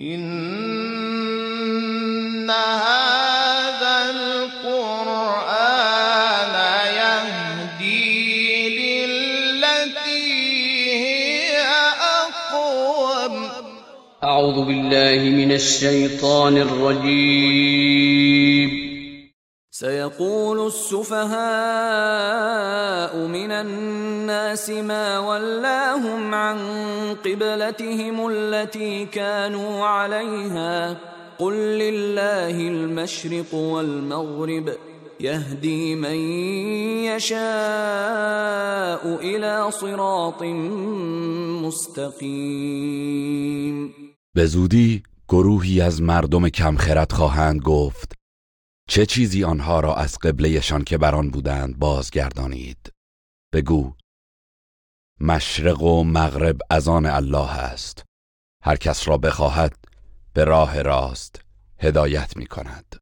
إن هذا القرآن يهدي للتي هي أقوم. أعوذ بالله من الشيطان الرجيم. سيقول السفهاء من الناس ما ولاهم عن قبلتهم التي كانوا عليها. قل لله المشرق والمغرب يهدي من يشاء إلى صراط مستقیم به زودی گروهی از مردم کمخرد خواهند گفت. چه چیزی آنها را از قبلهشان که بران بودند بازگردانید؟ بگو. مشرق و مغرب از آن الله است. هر کس را بخواهد به راه راست هدایت می کند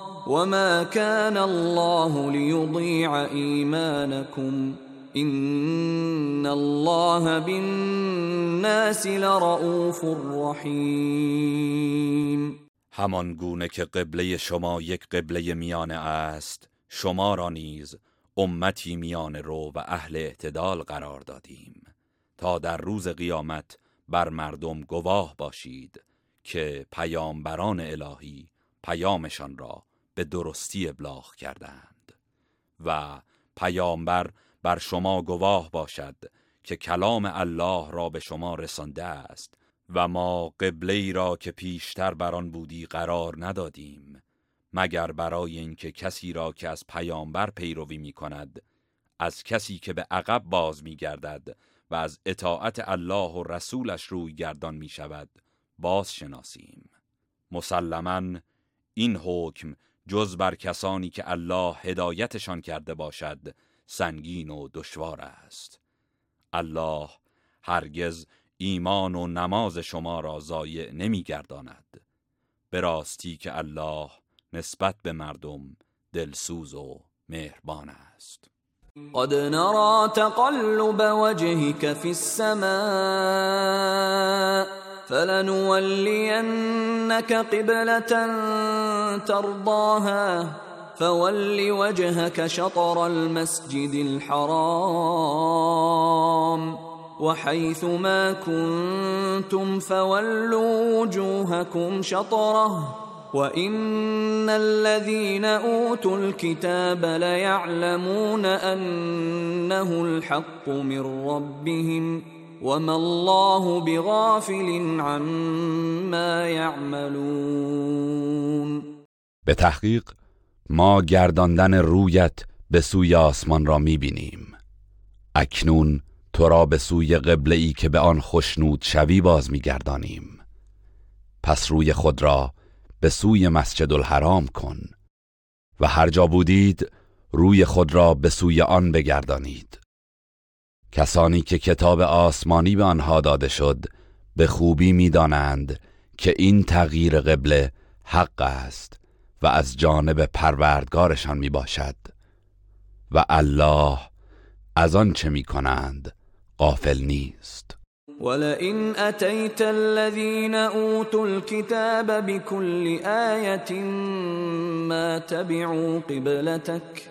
وما كان الله ليضيع ایمانكم ان الله بالناس لرؤوف رحیم همان گونه که قبله شما یک قبله میانه است شما را نیز امتی میان رو و اهل اعتدال قرار دادیم. تا در روز قیامت بر مردم گواه باشید که پیامبران الهی پیامشان را به درستی ابلاغ کردند و پیامبر بر شما گواه باشد که کلام الله را به شما رسانده است و ما قبله ای را که پیشتر بر آن بودی قرار ندادیم مگر برای اینکه کسی را که از پیامبر پیروی می کند از کسی که به عقب باز می گردد و از اطاعت الله و رسولش روی گردان می شود باز شناسیم مسلما این حکم جز بر کسانی که الله هدایتشان کرده باشد سنگین و دشوار است. الله هرگز ایمان و نماز شما را ضایع نمیگرداند. به راستی که الله نسبت به مردم دلسوز و مهربان است. قد نرى تقلب وجهك في السماء فلنولينك قبلة ترضاها فول وجهك شطر المسجد الحرام. وحيث ما كنتم فولوا وجوهكم شطره وإن الذين أوتوا الكتاب ليعلمون أنه الحق من ربهم. وما الله بغافل عما يعملون. به تحقیق ما گرداندن رویت به سوی آسمان را می‌بینیم. اکنون تو را به سوی قبله ای که به آن خشنود شوی باز میگردانیم. پس روی خود را به سوی مسجد الحرام کن و هر جا بودید روی خود را به سوی آن بگردانید. کسانی که کتاب آسمانی به آنها داده شد به خوبی می‌دانند که این تغییر قبله حق است و از جانب پروردگارشان می باشد و الله از آن چه می کنند غافل نیست. ولئن اتيت الذين اوتوا الكتاب بكل آية ما تبعوا قبلتك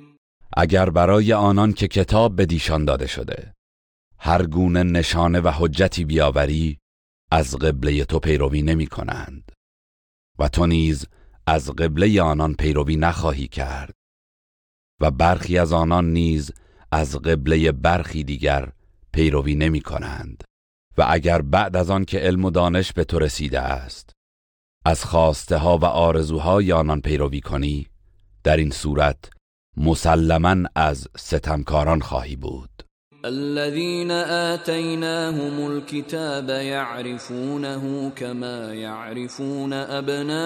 اگر برای آنان که کتاب به دیشان داده شده هر گونه نشانه و حجتی بیاوری از قبله تو پیروی نمی کنند. و تو نیز از قبله آنان پیروی نخواهی کرد. و برخی از آنان نیز از قبله برخی دیگر پیروی نمی کنند. و اگر بعد از آن که علم و دانش به تو رسیده است از خواسته ها و آرزوهای آنان پیروی کنی در این صورت مسلما از ستمکاران خواهی بود. الذين آتيناهم الكتاب يعرفونه كما يعرفون أبناءهم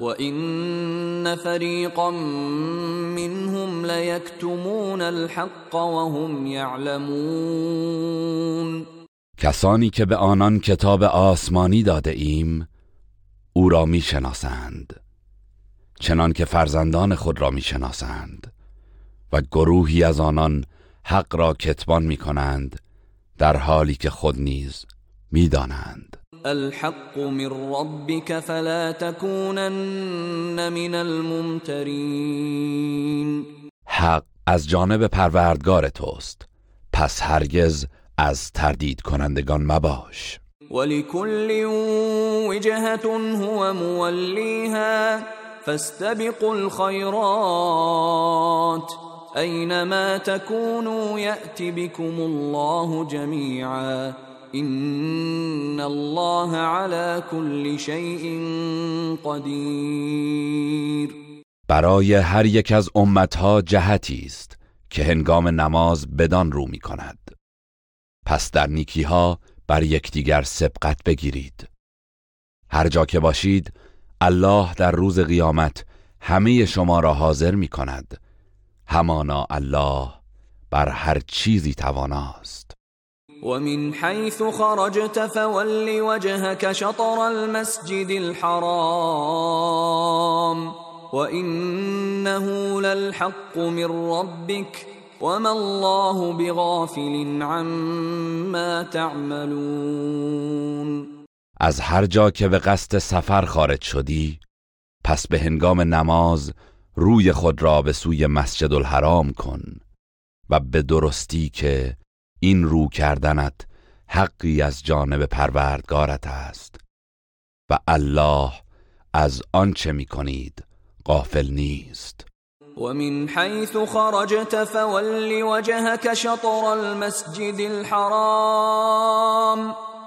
وإن فريقا منهم ليكتمون الحق وهم يعلمون. کسانی که به آنان کتاب آسمانی داده ایم او را می‌شناسند. چنان که فرزندان خود را می‌شناسند و گروهی از آنان حق را کتمان می کنند در حالی که خود نیز می‌دانند. الحق من ربك فلا تكونن من الممترین. حق از جانب پروردگار توست. پس هرگز از تردید کنندگان مباش. ولكل وجهة هو موليها فاستبقوا الخيرات أينما تكونوا يأتي بكم الله جميعا إن الله على كل شيء قدير. برای هر یک از امتها جهتی است که هنگام نماز بدان رو می کند. پس در نیکی ها بر یکدیگر سبقت بگیرید. هر جا که باشید الله در روز قیامت همه شما را حاضر می کند. همانا الله بر هر چیزی تواناست. ومن حيث خرجت فول وجهك شطر المسجد الحرام وإنه للحق من ربك وما الله بغافل عما تعملون. از هر جا که به قصد سفر خارج شدی پس به هنگام نماز روی خود را به سوی مسجد الحرام کن و به درستی که این رو کردنت حقی از جانب پروردگارت است و الله از آنچه می کنید غافل نیست. ومن حيث خرجت فول وجهك شطر المسجد الحرام.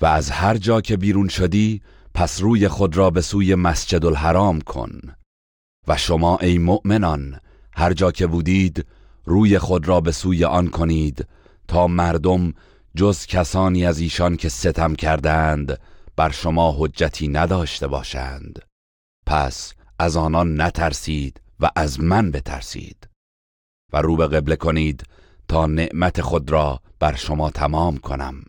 و از هر جا که بیرون شدی پس روی خود را به سوی مسجد الحرام کن. و شما ای مؤمنان هر جا که بودید روی خود را به سوی آن کنید تا مردم جز کسانی از ایشان که ستم کردند بر شما حجتی نداشته باشند. پس از آنان نترسید و از من بترسید. و رو به قبله کنید تا نعمت خود را بر شما تمام کنم.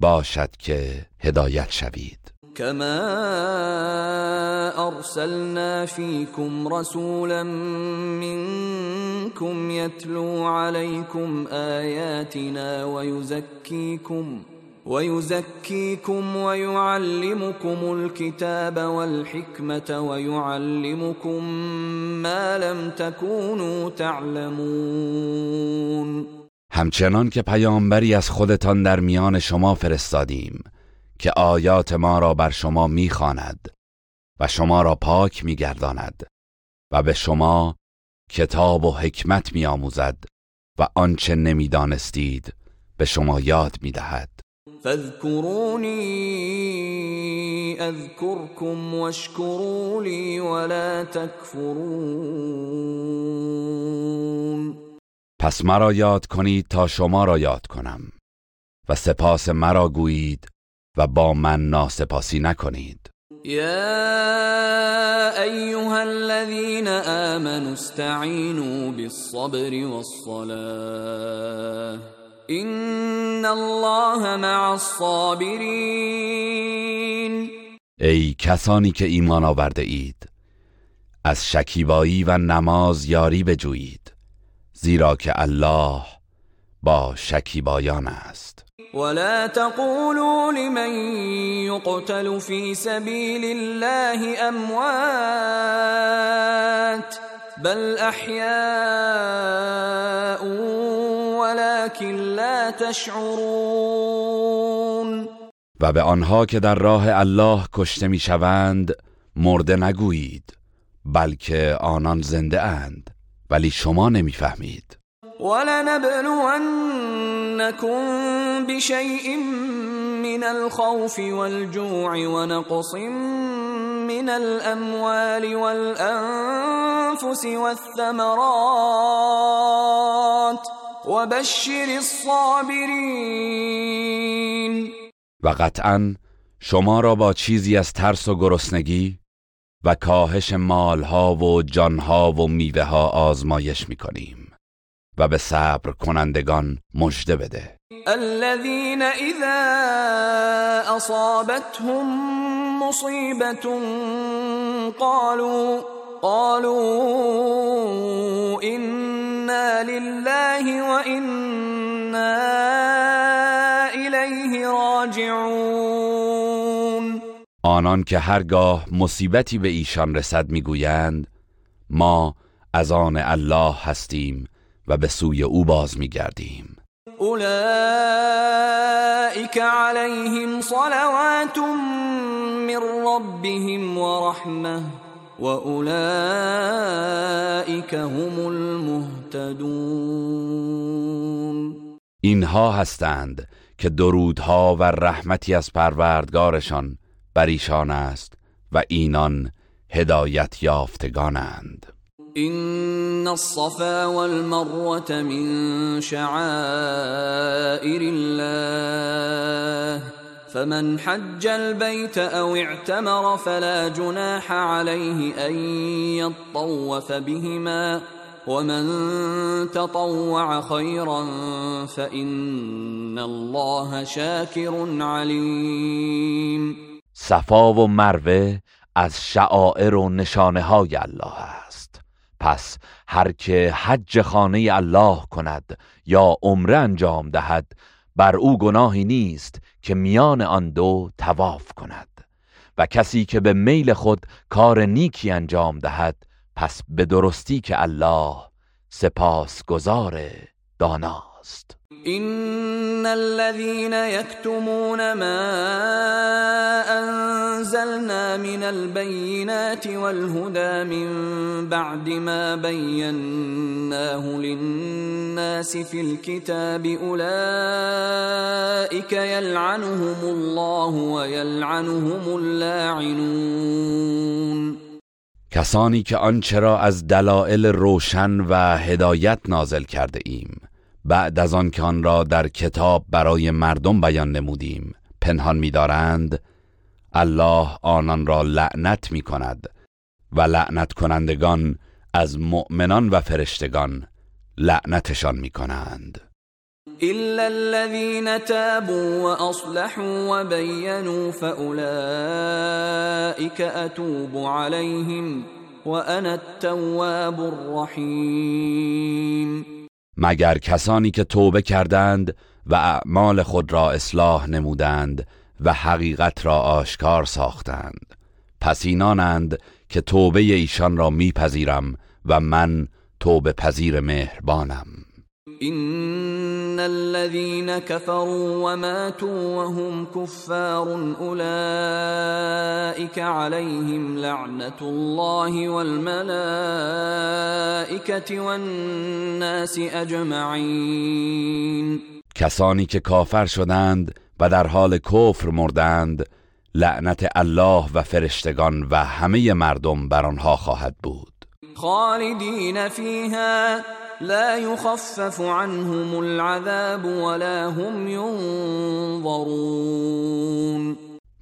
باشد که هدایت شوید. كما ارسلنا فيكم رسولا منكم يتلو عليكم آياتنا ويزكيكم ويزكيكم ويعلمكم الكتاب والحكمة ويعلمكم ما لم تكونوا تعلمون. همچنان که پیامبری از خودتان در میان شما فرستادیم که آیات ما را بر شما می‌خواند و شما را پاک میگرداند و به شما کتاب و حکمت میآموزد و آنچه نمی‌دانستید به شما یاد می‌دهد. فاذكروني اذكركم واشكروا لي ولا تكفرون پس مرا یاد کنید تا شما را یاد کنم و سپاس مرا گویید و با من ناسپاسی نکنید. يا ايها الذين امنوا استعينوا بالصبر والصلاه ان الله مع الصابرين ای کسانی که ایمان آورده اید از شکیبایی و نماز یاری بجویید. زیرا که الله با شکیبایان است. ولا تقولوا لمن يقتل في سبيل الله اموات بل احياء ولكن لا تشعرون. و به آنها که در راه الله کشته می‌شوند مرده نگویید بلکه آنان زنده اند. ولی شما نمی‌فهمید. ولنبلونكم بشيء من الخوف والجوع ونقص من الاموال والانفس والثمرات وبشر الصابرين و قطعا شما را با چیزی از ترس و گرسنگی و کاهش مالها و جانها و میوه ها آزمایش می‌کنیم. و به صبر کنندگان مژده بده. الذين اذا اصابتهم مصيبه قالوا قالوا انا لله وانا اليه راجعون. آنان که هرگاه مصیبتی به ایشان رسد می‌گویند ما از آن الله هستیم و به سوی او باز میگردیم. اولئك عليهم صلوات من ربهم ورحمه واولئك هم المهتدون. اینها هستند که درودها و رحمتی از پروردگارشان بر ایشان است و اینان هدایت یافتگانند. إن الصفا والمروة من شعائر الله فمن حج البيت أو اعتمر فلا جناح عليه أن يطوف بهما ومن تطوع خيرا فإن الله شاكر عليم. صفا و مروه از شعائر و نشانه های الله است. پس هر که حج خانه الله کند یا عمره انجام دهد بر او گناهی نیست که میان آن دو تواف کند. و کسی که به میل خود کار نیکی انجام دهد پس به درستی که الله سپاسگزار داناست. إن الذين يكتمون ما أنزلنا من البينات والهدى من بعد ما بيناه للناس في الكتاب أولئك يلعنهم الله ويلعنهم اللاعنون کسانی که آنچه را از دلایل روشن و هدایت نازل کرده ایم بعد از آن که آن را در کتاب برای مردم بیان نمودیم پنهان می‌دارند الله آنان را لعنت می کند و لعنت کنندگان از مؤمنان و فرشتگان لعنتشان می کنند إلا الذين تابوا وأصلحوا وبينوا فأولئك أتوب عليهم وأنا التواب الرحيم. مگر کسانی که توبه کردند و اعمال خود را اصلاح نمودند و حقیقت را آشکار ساختند. پس اینانند که توبه ایشان را میپذیرم و من توبه پذیر مهربانم. إن الذين كفروا وماتوا وهم كفار أولئك عليهم لعنة الله والملائكة والناس أجمعين. کسانی که کافر شدند و در حال کفر مردند لعنت الله و فرشتگان و همه مردم بر آنها خواهد بود. خالدين فيها لا يخفف عنهم العذاب ولا هم ينظرون.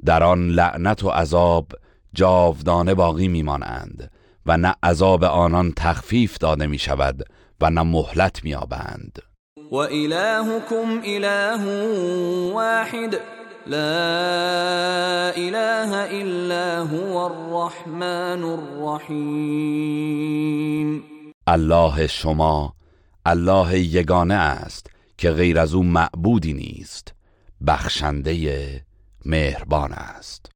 در آن لعنت و عذاب جاودانه باقی میمانند و نه عذاب آنان تخفیف داده می شود و نه مهلت میابند و الهکم اله واحد. لا اله الا هو الرحمن الرحیم. الله شما الله یگانه است که غیر از او معبودی نیست بخشنده مهربان است.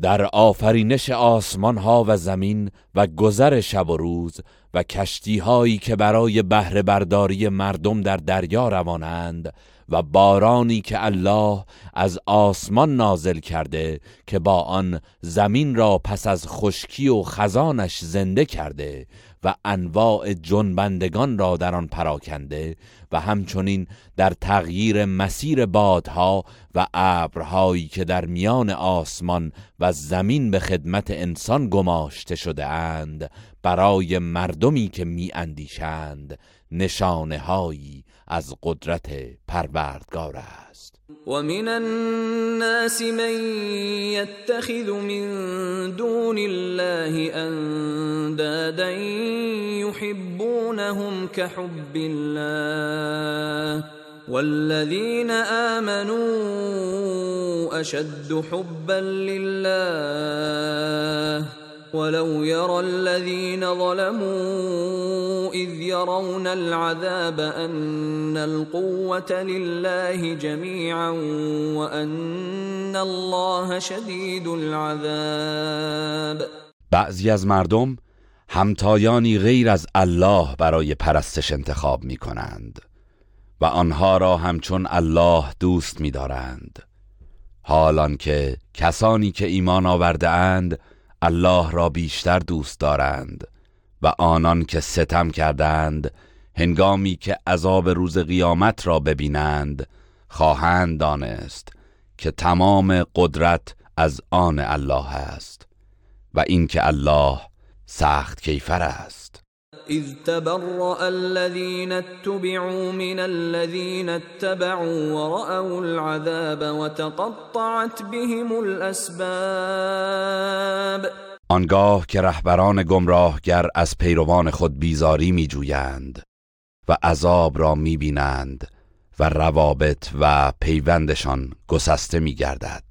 در آفرینش آسمان ها و زمین و گذر شب و روز و کشتی هایی که برای بهره برداری مردم در دریا روانند و بارانی که الله از آسمان نازل کرده که با آن زمین را پس از خشکی و خزانش زنده کرده و انواع جنبندگان را در آن پراکنده و همچنین در تغییر مسیر بادها و ابرهایی که در میان آسمان و زمین به خدمت انسان گماشته شده اند برای مردمی که می اندیشند نشانه هایی از قدرت پروردگار است. و من الناس من يتخذ من دون الله اندادا يحبونهم كحب الله والذين آمنوا أشد حبا لله ولو يرى الذين ظلموا إذ يرون العذاب أن القوة لله جميعا وأن الله شديد العذاب. بعضی از مردم همتایانی غیر از الله برای پرستش انتخاب می کنند و آنها را همچون الله دوست می دارند حالان که کسانی که ایمان آورده اند الله را بیشتر دوست دارند و آنان که ستم کردند هنگامی که عذاب روز قیامت را ببینند خواهند دانست که تمام قدرت از آن الله است و اینکه الله سخت کیفر است. اذ تبرأ الذين اتبعوا من الذين اتبعوا ورأوا العذاب وتقطعت بهم الاسباب آنگاه که رهبران گمراهگر از پیروان خود بیزاری می جویند و عذاب را می بینند و روابط و پیوندشان گسسته می گردد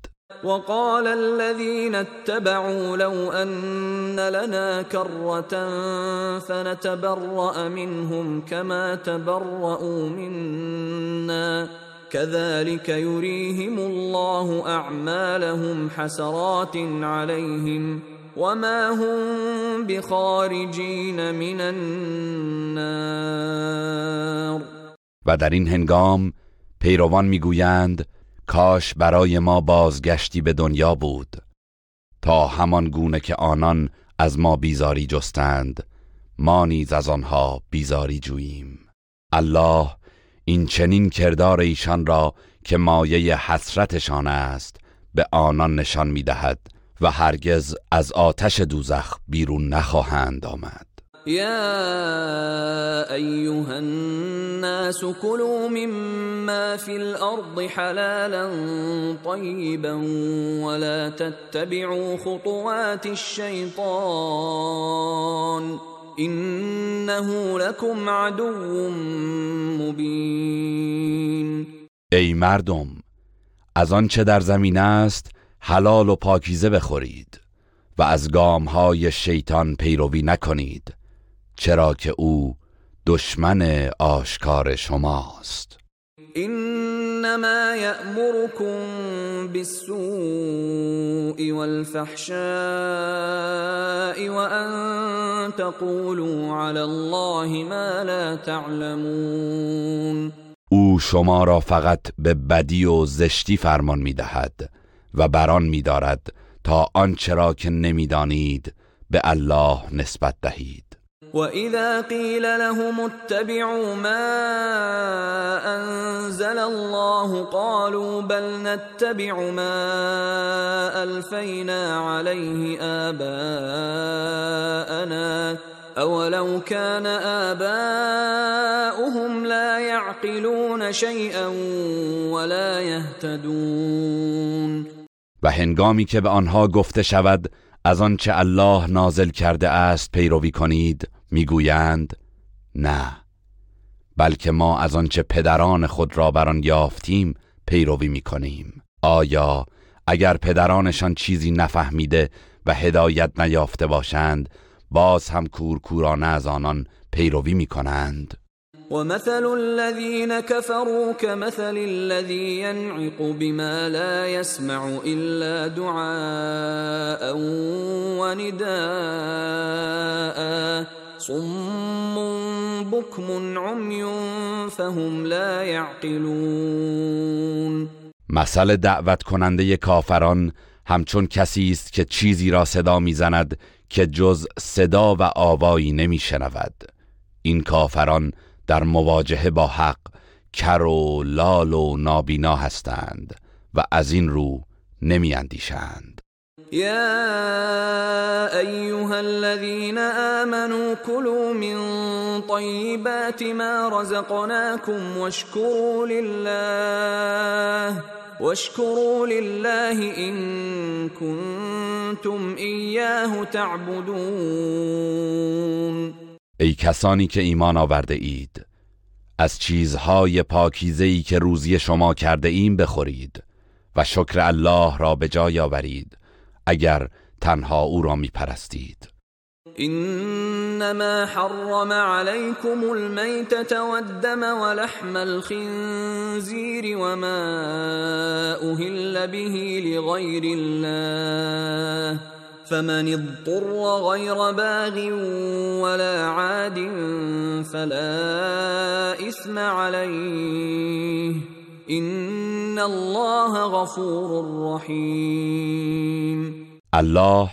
وقال الذين اتبعوا لو أن لنا كرة فنتبرأ منهم كما تبرأوا منا. كذلك يريهم الله أعمالهم حسرات عليهم وما هم بخارجين من النار. و در این هنگام پیروان میگویند کاش برای ما بازگشتی به دنیا بود. تا همان گونه که آنان از ما بیزاری جستند ما نیز از آنها بیزاری جوییم. الله این چنین کردار ایشان را که مایه حسرتشان است به آنان نشان می‌دهد و هرگز از آتش دوزخ بیرون نخواهند آمد. يا ايها الناس كلوا مما في الارض حلالا طيبا ولا تتبعوا خطوات الشيطان انه لكم عدو مبين. ای مردم از آنچه در زمین است حلال و پاکیزه بخورید و از های شیطان پیروی نکنید. چرا که او دشمن آشکار شماست. انما یأمركم بالسوء والفحشاء وان تقولوا على الله ما لا تعلمون. او شما را فقط به بدی و زشتی فرمان می‌دهد و بران میدارد تا آنچه را که نمی‌دانید به الله نسبت دهید. وَإِذَا قِيلَ لَهُمُ اتَّبِعُوا مَا أَنزَلَ اللَّهُ قَالُوا بَلْ نَتَّبِعُ مَا أَلْفَيْنَا عَلَيْهِ آبَاءَنَا أَوَلَوْ كَانَ آبَاؤُهُمْ لَا يَعْقِلُونَ شَيْئًا وَلَا يَهْتَدُونَ و هنگامی که به آنها گفته شود از آنچه الله نازل کرده است پیروی کنید می‌گویند نه. بلکه ما از آنچه پدران خود را بر آن یافتیم پیروی می‌کنیم. آیا اگر پدرانشان چیزی نفهمیده و هدایت نیافته باشند باز هم کورکورانه از آنان پیروی می‌کنند؟ ومثل الذين كفروا كمثل الذي ينعق بما لا يسمع إلا دعاء ونداء صم بكم عمي فهم لا يعقلون مثل دعوت کننده کافران همچون کسی است که چیزی را صدا می‌زند که جز صدا و آوایی نمیشنود. این کافران در مواجهه با حق کر و لال و نابینا هستند و از این رو نمی یا ایها الذين آمنوا كلوا من طیبات ما رزقناكم واشكروا لله واشكروا لله ان كنتم اياه تعبدون. ای کسانی که ایمان آورده اید از چیزهای پاکیزه‌ای که روزی شما کرده ایم بخورید و شکر الله را به جای آورید. اگر تنها أو را می پرستید انما حرم عليكم الميتة والدم ولحم الخنزير وما أهل به لغير الله فمن اضطر غير باغ ولا عاد فلا اثم عليه ان الله غفور رحیم الله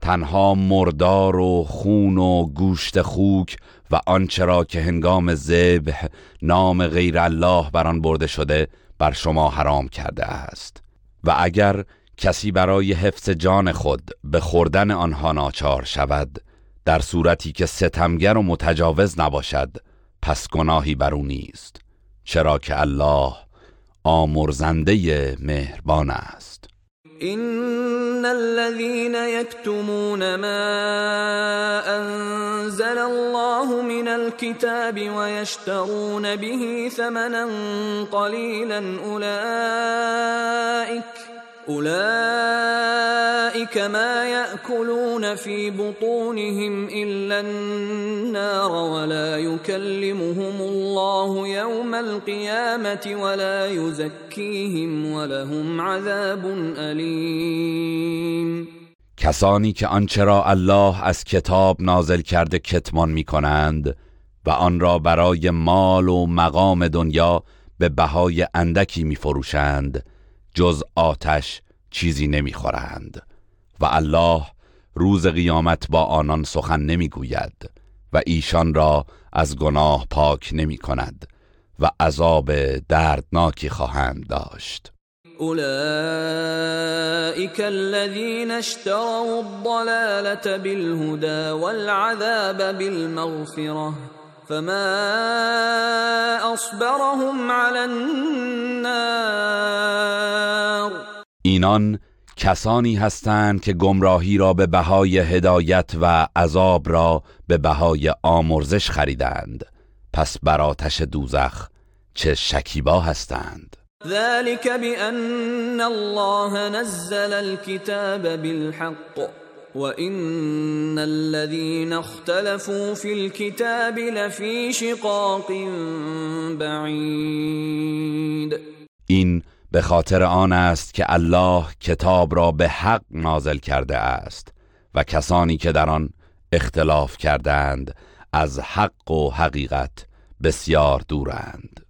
تنها مردار و خون و گوشت خوک و آنچه را که هنگام ذبح نام غیر الله بر آن برده شده بر شما حرام کرده است. و اگر کسی برای حفظ جان خود به خوردن آنها ناچار شود در صورتی که ستمگر و متجاوز نباشد پس گناهی بر او نیست. چرا که الله آمرزنده مهربان است. ان الذين يكتمون ما انزل الله من الكتاب ويشترون به ثمنا قليلا اولئك اولئك ما ياكلون في بطونهم الا النار ولا يكلمهم الله يوم القيامه ولا يزكيهم ولهم عذاب الیم کسانی که آنچه را الله از کتاب نازل کرده کتمان می کنند و آن را برای مال و مقام دنیا به بهای اندکی می فروشند جز آتش چیزی نمی‌خورند و الله روز قیامت با آنان سخن نمی‌گوید و ایشان را از گناه پاک نمی کند و عذاب دردناکی خواهند داشت. اولئك الذين اشتروا الضلالة بالهدى والعذاب بالمغفرة فما اصبرهم على النار اینان کسانی هستند که گمراهی را به بهای هدایت و عذاب را به بهای آمرزش خریدند. پس بر آتش دوزخ چه شکیبا هستند؟ ذلك بأن الله نزل الكتاب بالحق وإن الذين اختلفوا في الكتاب لفي شقاق بعید این به خاطر آن است که الله کتاب را به حق نازل کرده است و کسانی که در آن اختلاف کردند از حق و حقیقت بسیار دورند.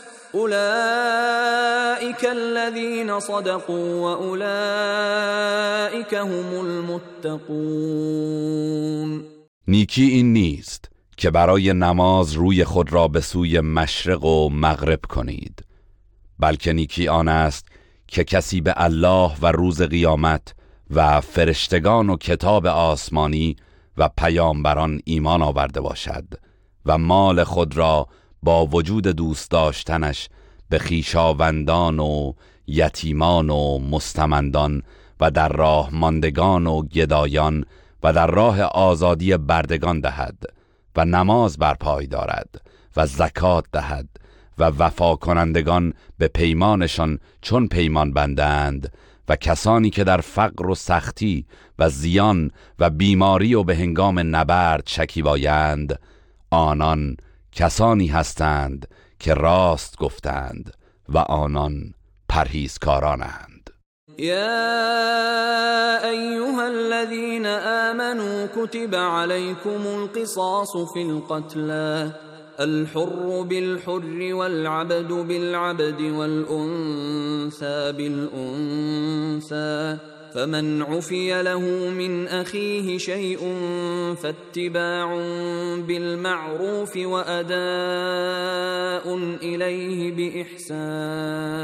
اولئك الذين صدقوا واولئك هم المتقون. نیکی این نیست که برای نماز روی خود را به سوی مشرق و مغرب کنید بلکه نیکی آن است که کسی به الله و روز قیامت و فرشتگان و کتاب آسمانی و پیامبران ایمان آورده باشد و مال خود را با وجود دوست داشتنش به خیشاوندان و یتیمان و مستمندان و در راه ماندگان و گدایان و در راه آزادی بردگان دهد و نماز برپای دارد و زکات دهد و وفا کنندگان به پیمانشان چون پیمان بندند و کسانی که در فقر و سختی و زیان و بیماری و به هنگام نبرد شکیبایند آنان کسانی هستند که راست گفتند و آنان پرهیزکارانند. یا ایها الذين آمنوا كتب عليكم القصاص في القتلى الحر بالحر والعبد بالعبد والأنثى بالأنثى فمن عفي له من أخيه شيء فاتباع بالمعروف وأداء إليه بإحسان.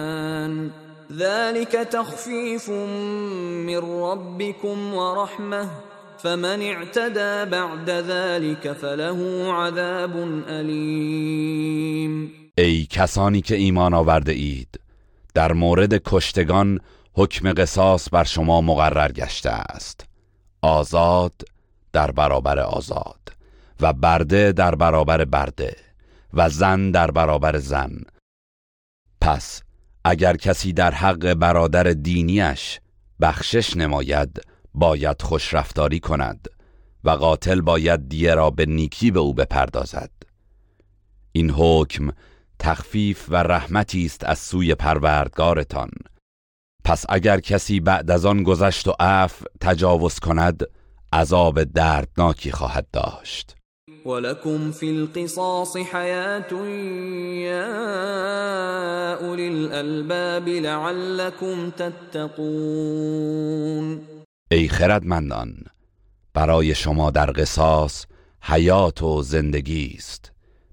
ذلك تخفيف من ربكم ورحمة. فمن اعتدى بعد ذلك فله عذاب الیم ای کسانی که ایمان آورده اید در مورد کشتگان حکم قصاص بر شما مقرر گشته است. آزاد در برابر آزاد و برده در برابر برده و زن در برابر زن. پس اگر کسی در حق برادر دینیش بخشش نماید باید خوشرفتاری کند و قاتل باید دیه را به نیکی به او بپردازد. این حکم تخفیف و رحمتی است از سوی پروردگارتان. پس اگر کسی بعد از آن گذشت و عفو تجاوز کند عذاب دردناکی خواهد داشت. ولكم في القصاص حياة يا أولي الألباب لعلكم تتقون. ای خردمندان برای شما در قصاص حیات و زندگی است.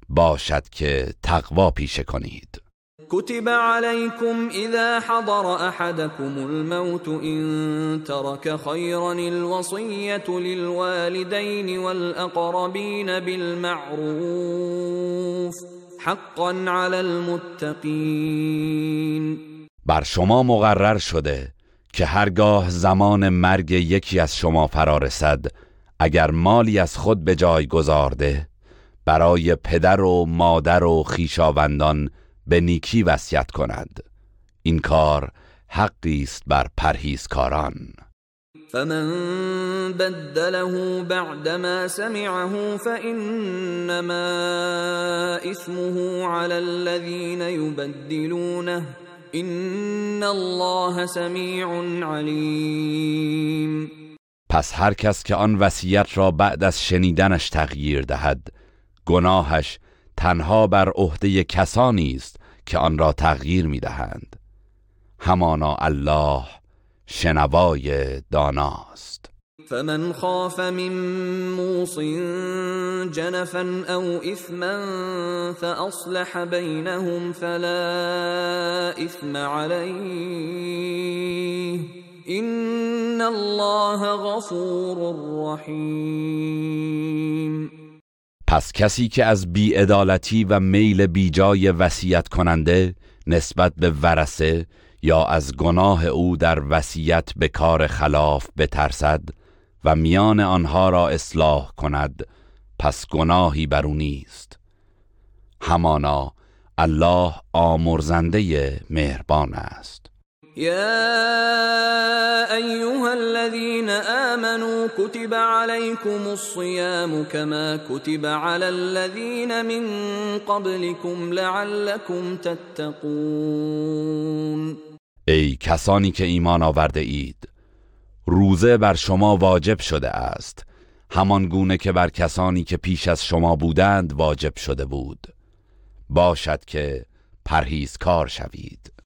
باشد که تقوا پیشه کنید. كتب عليكم إذا حضر أحدكم الموت إن ترك خيرا الوصية للوالدين والأقربين بالمعروف حقا على المتقين. بر شما مقرر شده که هرگاه زمان مرگ یکی از شما فرا رسد اگر مالی از خود به جای گذارده برای پدر و مادر و خیشاوندان به نیکی وصیت کند این کار حقی است بر پرهیزکاران. فمن بدله بعدما سمعه فإنما إثمه على الذين يبدلونه. این الله سمیع علیم پس هر کس که آن وصیت را بعد از شنیدنش تغییر دهد گناهش تنها بر عهده کسانی است که آن را تغییر می‌دهند. همانا الله شنوای داناست. فمن خاف من موص جنفا او اثما فاصلح بينهم فلا اثم عليه. ان الله غفور رحیم پس کسی که از بیعدالتی و میل بیجای وصیت کننده نسبت به ورسه یا از گناه او در وصیت به کار خلاف بترسد و میان آنها را اصلاح کند پس گناهی بر او نیست. همانا الله آمرزنده مهربان است. يا ايها الذين امنوا كتب عليكم الصيام كما كتب على الذين من قبلكم لعلكم تتقون. ای کسانی که ایمان آورده اید روزه بر شما واجب شده است. همان گونه که بر کسانی که پیش از شما بودند واجب شده بود. باشد که پرهیزکار شوید.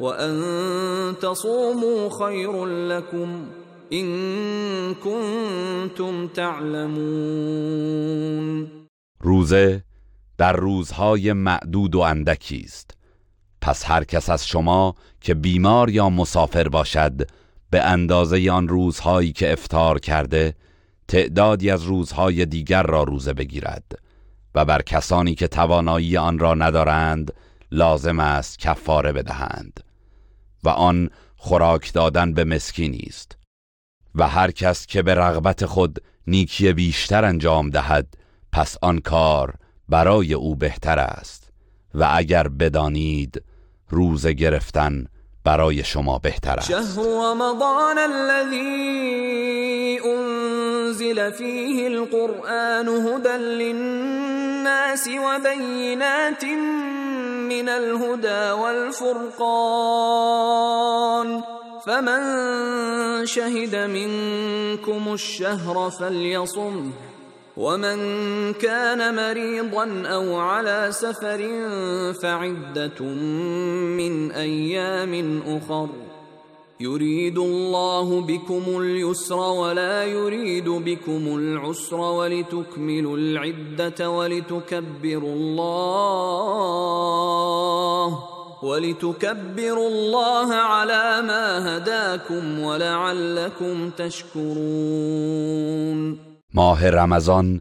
وان تصوموا خير لكم ان كنتم تعلمون روزه در روزهای معدود و اندکی است. پس هر کس از شما که بیمار یا مسافر باشد به اندازه آن روزهایی که افتار کرده تعدادی از روزهای دیگر را روزه بگیرد. و بر کسانی که توانایی آن را ندارند لازم است کفاره بدهند. و آن خوراک دادن به مسکینی است. و هر کس که به رغبت خود نیکی بیشتر انجام دهد پس آن کار برای او بهتر است. و اگر بدانید روزه گرفتن برای شما بهتر است. شهر رمضان الذي انزل فيه القرآن هدى للناس وبينات من الهدى والفرقان. فمن شهد منكم الشهر فليصمه ومن كان مريضا أو على سفر فعدة من أيام أخر. يريد الله بكم اليسر ولا يريد بكم العسر ولتكملوا العده ولتكبروا الله ولتكبروا الله على ما هداكم ولعلكم تشكرون. ماه رمضان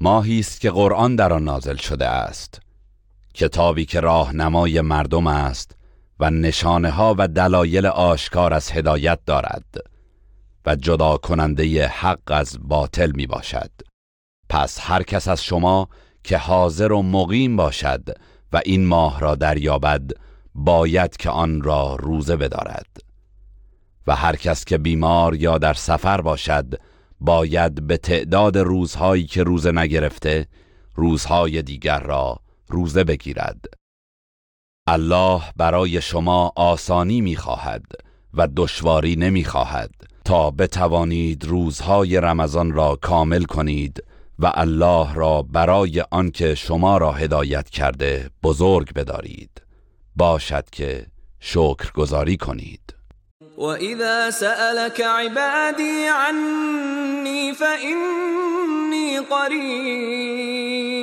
ماهی است که قرآن در آن نازل شده است. کتابی که راهنمای مردم است و نشانه ها و دلایل آشکار از هدایت دارد و جدا کننده حق از باطل می باشد پس هر کس از شما که حاضر و مقیم باشد و این ماه را دریابد باید که آن را روزه بدارد. و هر کس که بیمار یا در سفر باشد باید به تعداد روزهایی که روزه نگرفته روزهای دیگر را روزه بگیرد. الله برای شما آسانی می‌خواهد و دشواری نمی‌خواهد. تا بتوانید روزهای رمضان را کامل کنید و الله را برای آنکه شما را هدایت کرده بزرگ بدارید. باشد که شکر گذاری کنید وإذا سألك عبادي عني فإني قريب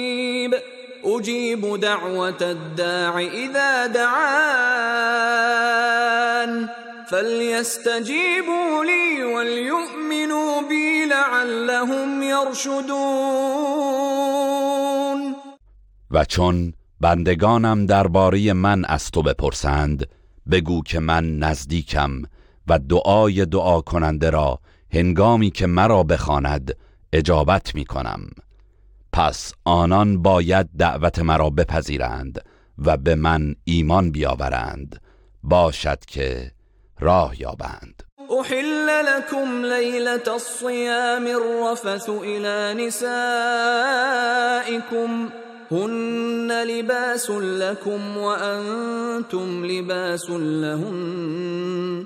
أجيب دعوة الداع إذا دعان فليستجيبوا لي وليؤمنوا بي لعلهم يرشدون. و چون بندگانم درباره من از تو بپرسند بگو که من نزدیکم و دعای دعا کننده را هنگامی که مرا بخواند اجابت می کنم پس آنان باید دعوت مرا بپذیرند و به من ایمان بیاورند. باشد که راه یابند. احل لكم ليلة الصيام الرفث إلى نسائكم هن لباس لكم وأنتم لباس لهن.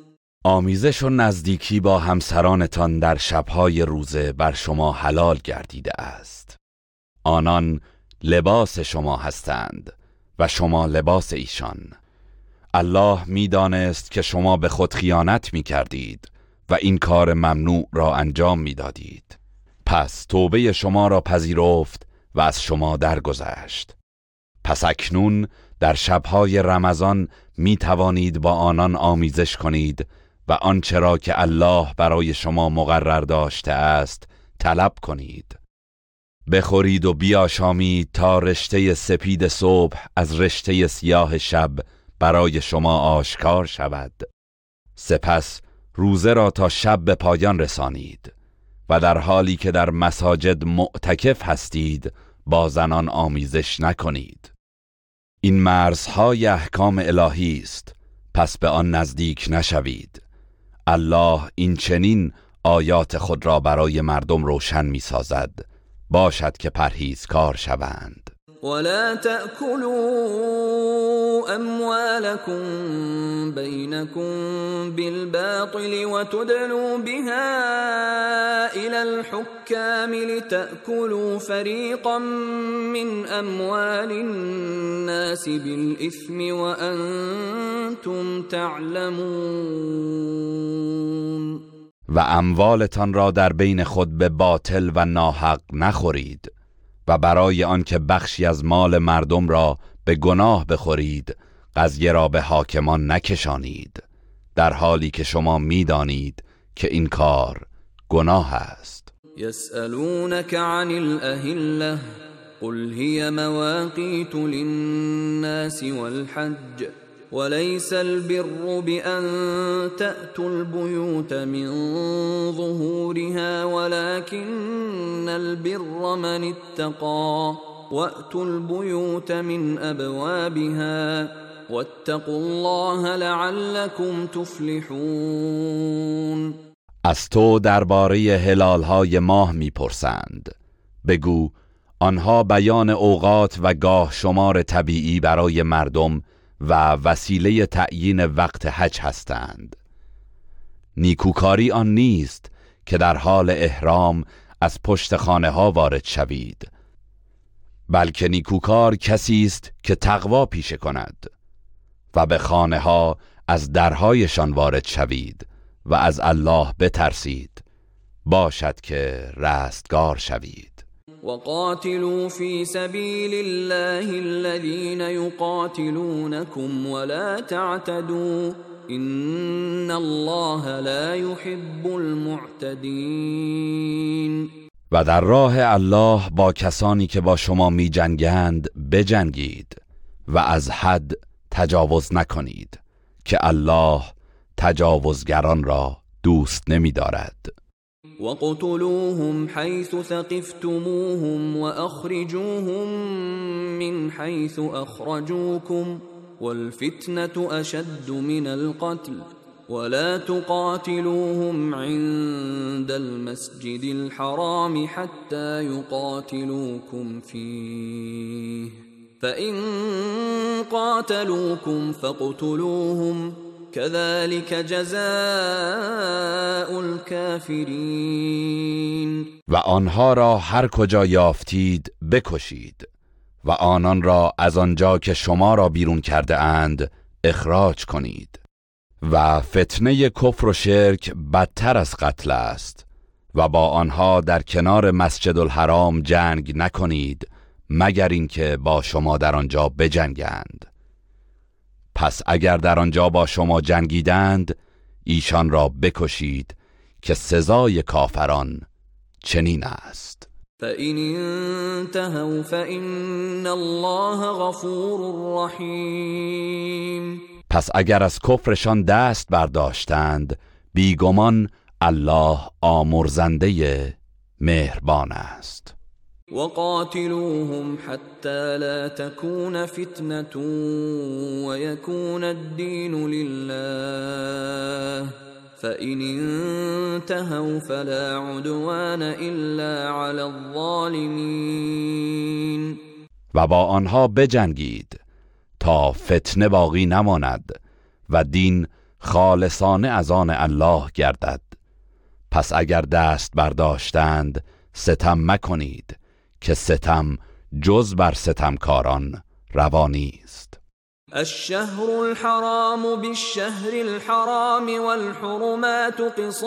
آمیزش و نزدیکی با همسرانتان در شبهای روزه بر شما حلال گردیده است. آنان لباس شما هستند و شما لباس ایشان. الله می‌دانست که شما به خود خیانت می کردید و این کار ممنوع را انجام می دادید. پس توبه شما را پذیرفت و از شما درگذشت. پس اکنون در شبهای رمضان می توانید با آنان آمیزش کنید و آنچه را که الله برای شما مقرر داشته است طلب کنید. بخورید و بیاشامید تا رشته سپید صبح از رشته سیاه شب برای شما آشکار شود. سپس روزه را تا شب به پایان رسانید و در حالی که در مساجد معتکف هستید با زنان آمیزش نکنید. این مرزهای احکام الهی است پس به آن نزدیک نشوید. الله این چنین آیات خود را برای مردم روشن می سازد باشد که پرهیزکار شوند. ولا تأكلوا أموالكم بينكم بالباطل وتدلوا بها إلى الحكام لتأكلوا فريقا من أموال الناس بالإثم وأنتم تعلمون. و اموالتان را در بین خود به باطل و ناحق نخورید. و برای آنکه بخشی از مال مردم را به گناه بخورید قضیه را به حاکمان نکشانید در حالی که شما می‌دانید که این کار گناه است. يسألونك عن الأهلة قل هي مواقيت للناس والحج. وليس البر بأن تأتوا البيوت من ظهورها ولكن البر من اتقى. وأتوا البيوت من أبوابها. واتقوا الله لعلكم تفلحون. از تو درباره هلالهای ماه می‌پرسند. بگو آنها بیان اوقات و گاه شمار طبیعی برای مردم و وسیله تعیین وقت حج هستند. نیکوکاری آن نیست که در حال احرام از پشت خانه ها وارد شوید بلکه نیکوکار کسی است که تقوا پیشه کند و به خانه ها از درهایشان وارد شوید و از الله بترسید. باشد که رستگار شوید. وقاتلوا في سبيل الله الذين يقاتلونكم ولا تعتدوا ان الله لا يحب المعتدين. و در راه الله با کسانی که با شما می جنگند بجنگید و از حد تجاوز نکنید که الله تجاوزگران را دوست نمی دارد وقتلوهم حيث ثقفتموهم واخرجوهم من حيث اخرجوكم والفتنه اشد من القتل ولا تقاتلوهم عند المسجد الحرام حتى يقاتلوكم فيه فإن قاتلوكم فاقتلوهم كذلك جزاء الكافرین و آنها را هر کجا یافتید بکشید و آنان را از آنجا که شما را بیرون کرده اند اخراج کنید. و فتنه کفر و شرک بدتر از قتل است و با آنها در کنار مسجد الحرام جنگ نکنید مگر اینکه با شما در آنجا بجنگند. پس اگر در آنجا با شما جنگیدند ایشان را بکشید که سزای کافران چنین است. فإن انتهوا فإن الله غفور رحیم پس اگر از کفرشان دست برداشتند بیگمان الله آمرزنده مهربان است. وقاتلوهم حتى لا تكون فتنة ويكون الدين لله. فإن انتهوا فلا عدوان إلا على الظالمين. و با آنها بجنگید تا فتنه باقی نماند و دین خالصانه از آن الله گردد. پس اگر دست برداشتند ستم مکنید. که ستم جز بر ستمکاران روانی است الشهر الحرام بالشهر الحرام والحرمات قصاص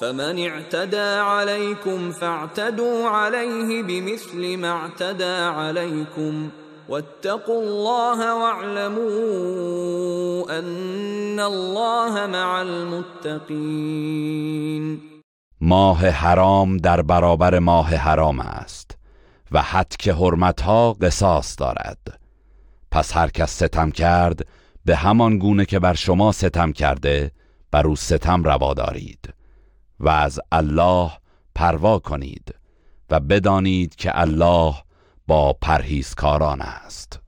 فمن اعتدى عليكم فاعتدوا عليه بمثل ما اعتدى عليكم. واتقوا الله واعلموا ان الله مع المتقين. ماه حرام در برابر ماه حرام است و حد که حرمتها قصاص دارد. پس هر کس ستم کرد به همان گونه که بر شما ستم کرده بر او ستم روا دارید و از الله پروا کنید و بدانید که الله با پرهیزکاران است.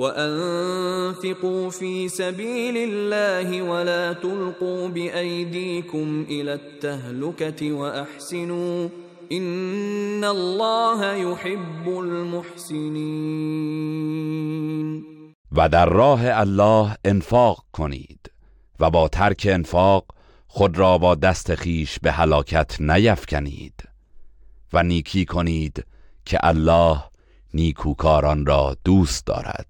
وأنفقوا في سبيل الله ولا تلقوا بأيديكم إلى التهلكة وأحسنوا إن الله يحب المحسنين. و در راه الله انفاق کنید و با ترک انفاق خود را با دست خیش به هلاکت نیفکنید و نیکی کنید که الله نیکوکاران را دوست دارد.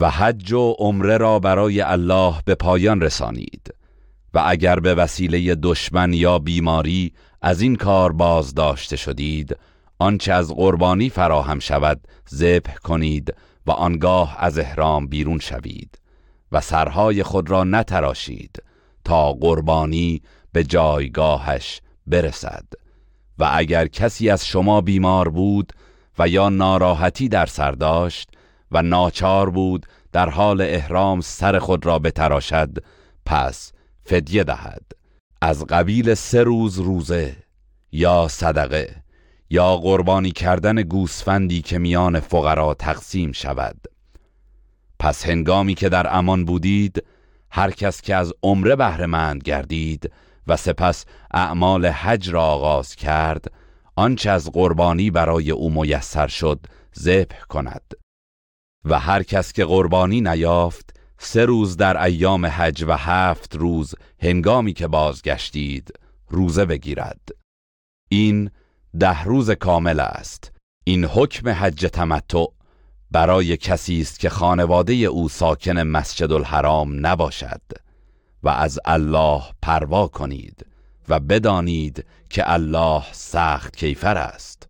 و حج و عمره را برای الله به پایان رسانید. و اگر به وسیله دشمن یا بیماری از این کار باز داشته شدید آنچه از قربانی فراهم شود ذبح کنید و آنگاه از احرام بیرون شوید و سرهای خود را نتراشید تا قربانی به جایگاهش برسد. و اگر کسی از شما بیمار بود و یا ناراحتی در سر داشت و ناچار بود در حال احرام سر خود را بتراشد پس فدیه دهد. از قبیل سه روز روزه یا صدقه یا قربانی کردن گوسفندی که میان فقرا تقسیم شود. پس هنگامی که در امان بودید هر کس که از عمره بهره مند گردید و سپس اعمال حج را آغاز کرد آنچه از قربانی برای او میسر شد ذبح کند. و هر کس که قربانی نیافت سه روز در ایام حج و هفت روز هنگامی که بازگشتید روزه بگیرد. این ده روز کامل است. این حکم حج تمتع برای کسی است که خانواده او ساکن مسجد الحرام نباشد و از الله پروا کنید و بدانید که الله سخت کیفر است.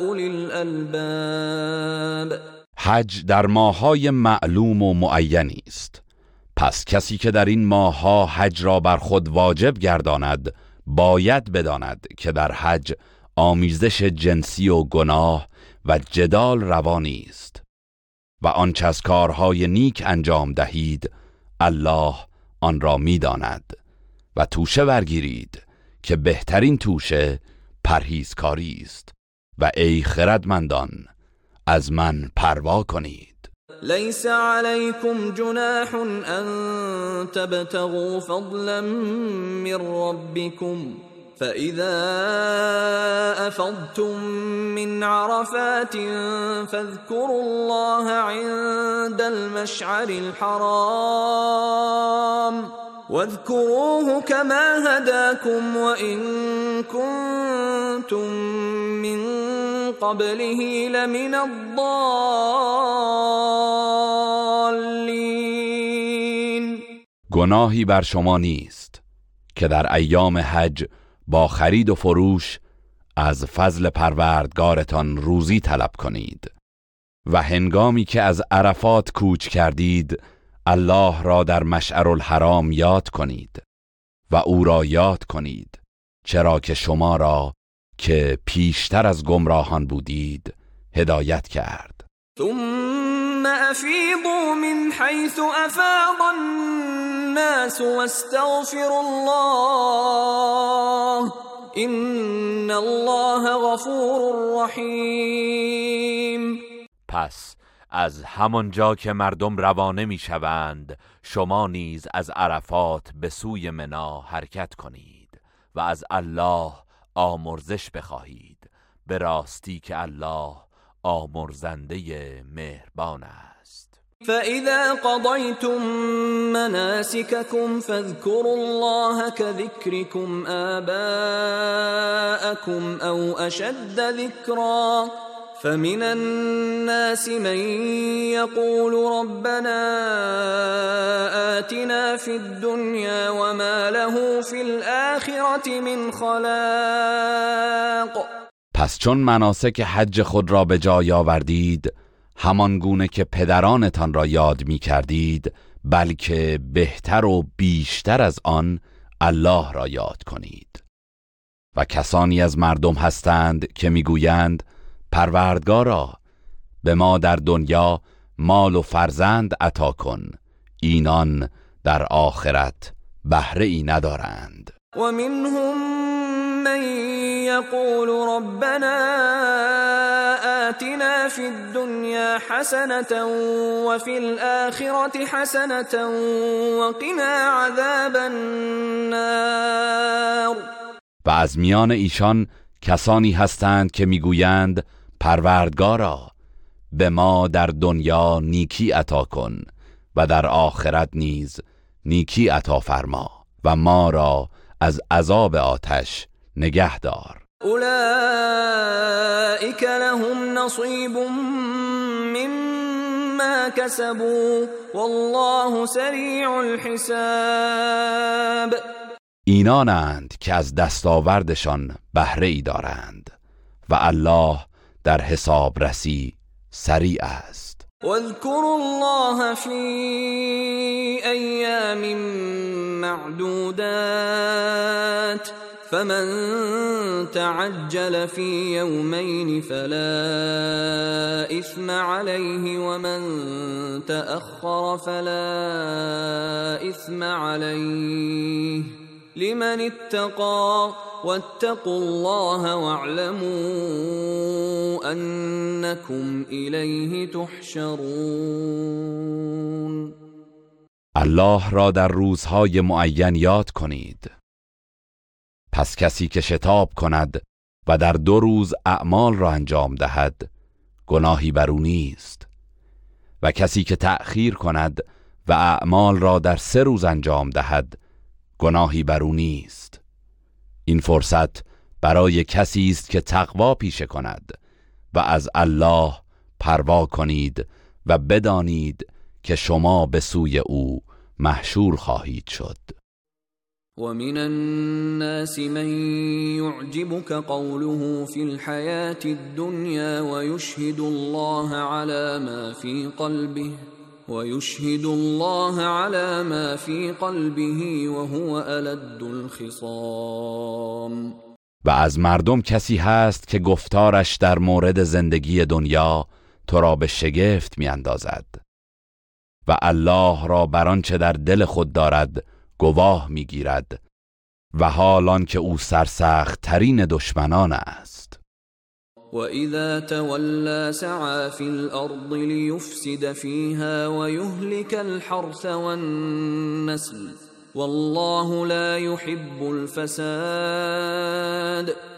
أولي الألباب. حج در ماهای معلوم و معینی است. پس کسی که در این ماهها حج را بر خود واجب گرداند باید بداند که در حج آمیزش جنسی و گناه و جدال روانی است و آنچه از کارهای نیک انجام دهید الله آن را می‌داند و توشه برگیرید. که بهترین توشه پرهیزکاری است. و ای خردمندان از من پروا کنید. ليس عليكم جناح ان تبتغوا فضلا من ربكم فإذا أفضتم من عرفات فاذكروا الله عند المشعر الحرام. واذكروه كما هداكم وإن كنتم من قبله لمن الضالين. گناهی بر شما نیست که در ایام حج با خرید و فروش از فضل پروردگارتان روزی طلب کنید و هنگامی که از عرفات کوچ کردید الله را در مشعر الحرام یاد کنید و او را یاد کنید چرا که شما را که پیشتر از گمراهان بودید هدایت کرد. ثم افیضوا من حيث افاض الناس واستغفروا الله ان الله غفور رحیم پس از همانجا که مردم روانه می‌شوند شما نیز از عرفات به سوی منا حرکت کنید و از الله آمرزش بخواهید. به راستی که الله آمرزنده مهربان است. فإذا قضيتم مناسككم فاذكروا الله كذكركم آباءكم أو أشد ذكرًا فمن الناس من يقول ربنا آتنا في الدنيا وما له في الآخرة من خلاق. پس چون مناسک حج خود را به جای آوردید همان گونه که پدرانتان را یاد می کردید بلکه بهتر و بیشتر از آن الله را یاد کنید. و کسانی از مردم هستند که می‌گویند پروردگارا به ما در دنیا مال و فرزند عطا کن اینان در آخرت بهره ای ندارند. و منهم من یقول ربنا آتنا فی الدنیا حسنة وفي الآخرة حسنة وقنا عذاب النار. و از میان ایشان کسانی هستند که می‌گویند پروردگارا به ما در دنیا نیکی عطا کن و در آخرت نیز نیکی عطا فرما و ما را از عذاب آتش نگه دار. اولئک لهم نصیب مما کسبوا والله سریع الحساب. اینانند که از دستاوردشان بهره ای دارند و الله در حسابرسی سریع است. واذكروا الله في أيام معدودات فمن تعجل في يومين فلا إثم عليه ومن تأخر فلا إثم عليه لمن اتقى واتقوا الله واعلموا أنكم إليه تحشرون. الله را در روزهای معین یاد کنید. پس کسی که شتاب کند و در دو روز اعمال را انجام دهد گناهی بر او نیست. و کسی که تأخیر کند و اعمال را در سه روز انجام دهد گناهی بر او نیست. این فرصت برای کسی است که تقوا پیشه کند و از الله پروا کنید و بدانید که شما به سوی او محشور خواهید شد. ومن الناس من يعجبك قوله في الحياة الدنيا ويشهد الله على ما في قلبه. ويشهد الله على ما في قلبه وهو ألد الخصام. و از مردم کسی هست که گفتارش در مورد زندگی دنیا تو را به شگفت می اندازد و الله را بر آنچه در دل خود دارد گواه می‌گیرد. و حالان که او سرسخت ترین دشمنان است. وإذا تولى سعى في الأرض ليفسد فيها ويهلك الحرث والنسل والله لا يحب الفساد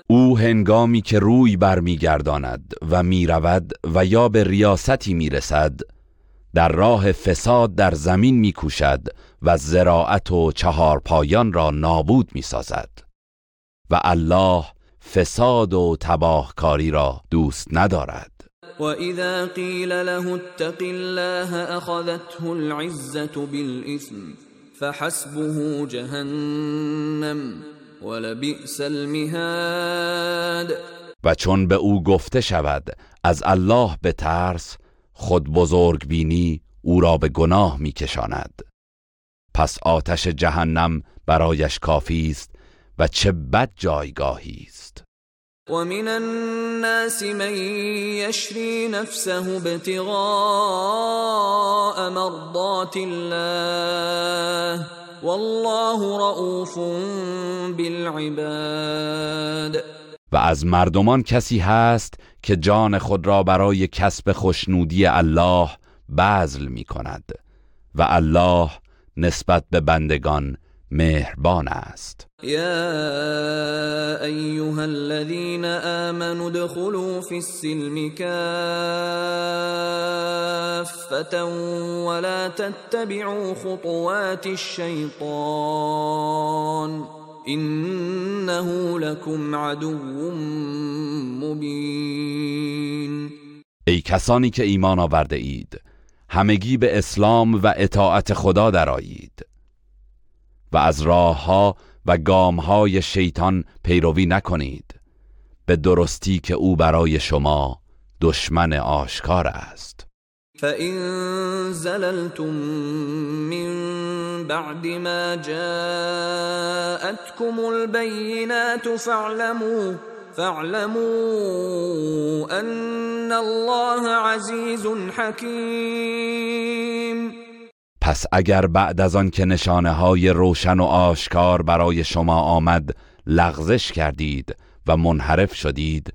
او هنگامی که روی برمیگرداند و می‌رود و یا به ریاستی می‌رسد در راه فساد در زمین میکوشد و زراعت و چهارپایان را نابود می‌سازد. و الله فساد و تباهکاری را دوست ندارد. وإذا قيل له اتق الله أخذته العزة بالإثم فحسبه جهنم ولبئس المهاد. و چون به او گفته شود از الله به ترس خود بزرگ بینی او را به گناه میکشاند. پس آتش جهنم برایش کافی است و چه بد جایگاهی است. ومن الناس من يشري نفسه ابتغاء مرضات الله والله رؤوف بالعباد. و از مردمان کسی هست که جان خود را برای کسب خوشنودی الله بذل می کند و الله نسبت به بندگان مهربان است. يا أيها الذين آمنوا ادخلوا في السلم كافة ولا تتبعوا خطوات الشيطان إنه لكم عدو مبين. ای کسانی که ایمان آورده اید همگی به اسلام و اطاعت خدا درآیید و از راهها و گامهای شیطان پیروی نکنید. به درستی که او برای شما دشمن آشکار است. فإن زللتم من بعد ما جاءتكم البينات فاعلموا فاعلموا أن الله عزيز حكيم. پس اگر بعد از آن که نشانه های روشن و آشکار برای شما آمد لغزش کردید و منحرف شدید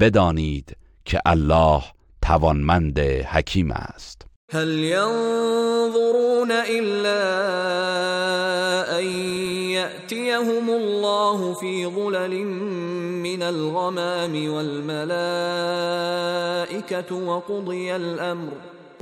بدانید که الله توانمند حکیم است. هل ينظرون إلا أن يأتيهم الله في ظلل من الغمام والملائكة وقضي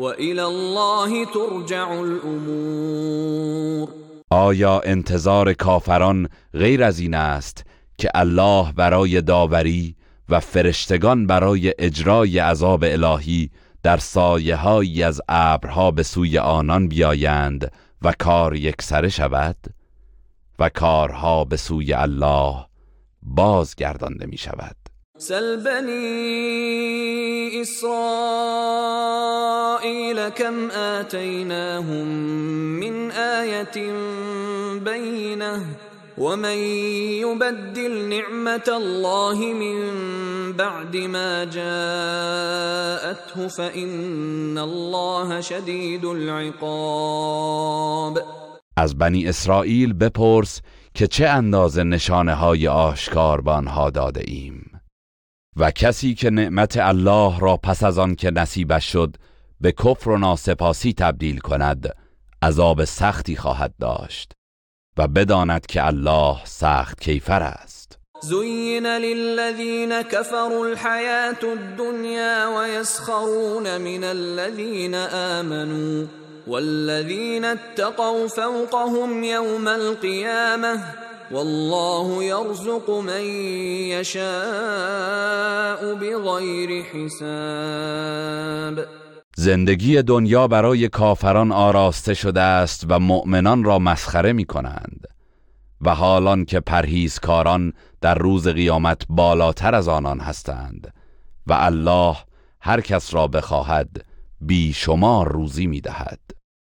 الأمر وإلى الله ترجع الأمور. آیا انتظار کافران غیر از این است که الله برای داوری و فرشتگان برای اجرای عذاب الهی در سایه از ابرها به سوی آنان بیایند و کار یکسره شود؟ و کارها به سوی الله بازگردانده می شود سل بني إسرائيل كم آتيناهم من آية بينة ومن يبدل نعمت الله من بعد ما جاءته فإن الله شدید العقاب. از بنی اسرائیل بپرس که چه اندازه نشانه های آشکار به آنها داده ایم؟ و کسی که نعمت الله را پس از آن که نصیبش شد به کفر و ناسپاسی تبدیل کند عذاب سختی خواهد داشت و بداند که الله سخت کیفر است. زين للذين كفروا الحياة الدنيا ويسخرون من الذين آمنوا والذين اتقوا فوقهم يوم القيامة والله يرزق من يشاء بغير حساب. زندگی دنیا برای کافران آراسته شده است و مؤمنان را مسخره می کنند و حالان که پرهیزکاران در روز قیامت بالاتر از آنان هستند. و الله هر کس را بخواهد بی شما روزی می دهد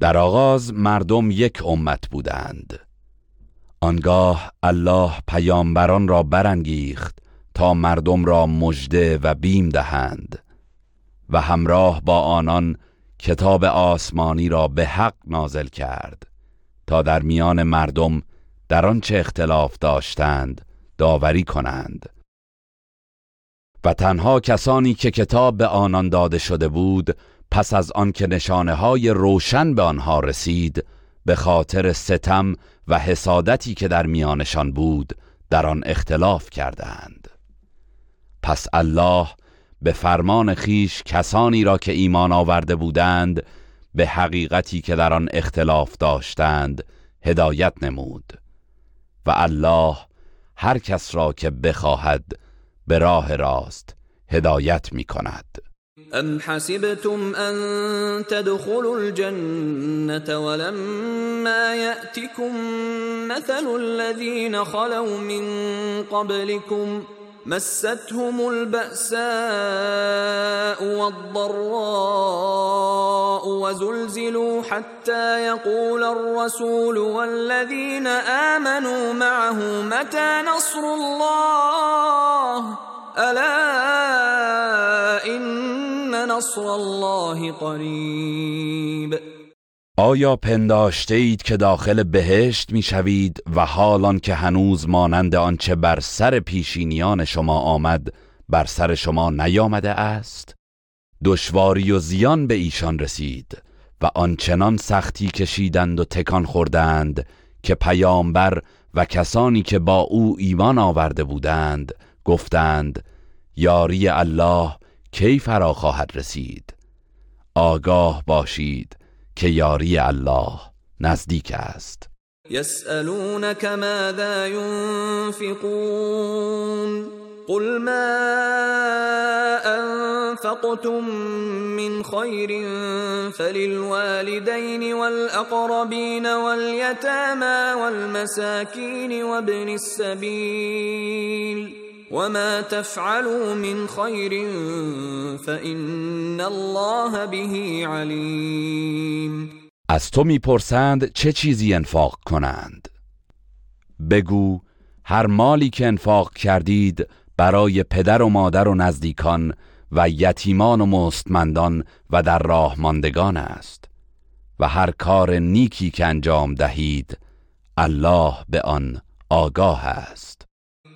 در آغاز مردم یک امت بودند. آنگاه الله پیامبران را برانگیخت تا مردم را مژده و بیم دهند و همراه با آنان کتاب آسمانی را به حق نازل کرد تا در میان مردم در آنچه اختلاف داشتند داوری کنند. و تنها کسانی که کتاب به آنان داده شده بود پس از آنکه نشانه های روشن به آنها رسید به خاطر ستم و حسادتی که در میانشان بود در آن اختلاف کردند پس الله به فرمان خیش کسانی را که ایمان آورده بودند به حقیقتی که در آن اختلاف داشتند هدایت نمود. و الله هر کس را که بخواهد به راه راست هدایت می کند أم حسبتم أن تدخلوا الجنة ولما يأتكم مثل الذين خلوا من قبلكم مستهم البأساء والضراء وزلزلوا حتى يقول الرسول والذين آمنوا معه متى نصر الله ألا إن نصر الله قریب آیا پنداشته اید که داخل بهشت می شوید و حالان که هنوز مانند آنچه بر سر پیشینیان شما آمد بر سر شما نیامده است؟ دشواری و زیان به ایشان رسید و آنچنان سختی کشیدند و تکان خوردند که پیامبر و کسانی که با او ایمان آورده بودند گفتند یاری الله کی فرا خواهد رسید؟ آگاه باشید که یاری الله نزدیک است. يسألونك ماذا ينفقون قل ما أنفقتم من خير فللوالدين والأقربين واليتامى والمساكين وابن السبيل وما تفعلوا من خير فإن الله به عليم. از تو می‌پرسند چه چیزی انفاق کنند؟ بگو هر مالی که انفاق کردید برای پدر و مادر و نزدیکان و یتیمان و مستمندان و در راه ماندگان است و هر کار نیکی که انجام دهید الله به آن آگاه است.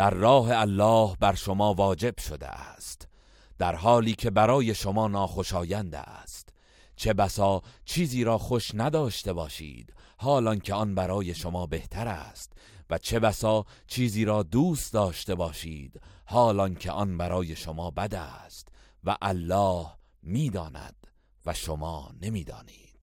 در راه الله بر شما واجب شده است در حالی که برای شما ناخوشایند است. چه بسا چیزی را خوش نداشته باشید حالان که آن برای شما بهتر است. و چه بسا چیزی را دوست داشته باشید حالان که آن برای شما بد است. و الله می‌داند و شما نمی‌دانید.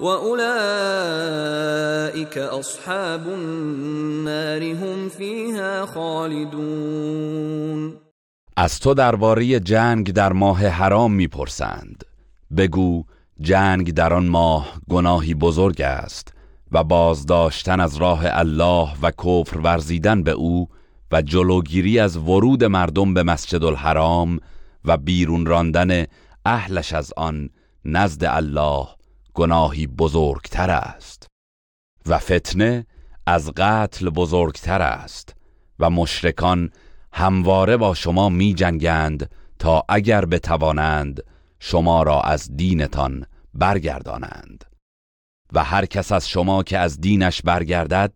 والآخرة وأولئك أصحاب النار هم فيها خالدون از تو درباره جنگ در ماه حرام می‌پرسند. بگو جنگ در آن ماه گناهی بزرگ است و بازداشتن از راه الله و کفر ورزیدن به او و جلوگیری از ورود مردم به مسجد الحرام و بیرون راندن اهلش از آن نزد الله گناهی بزرگتر است و فتنه از قتل بزرگتر است و مشرکان همواره با شما می جنگند تا اگر بتوانند شما را از دینتان برگردانند و هر کس از شما که از دینش برگردد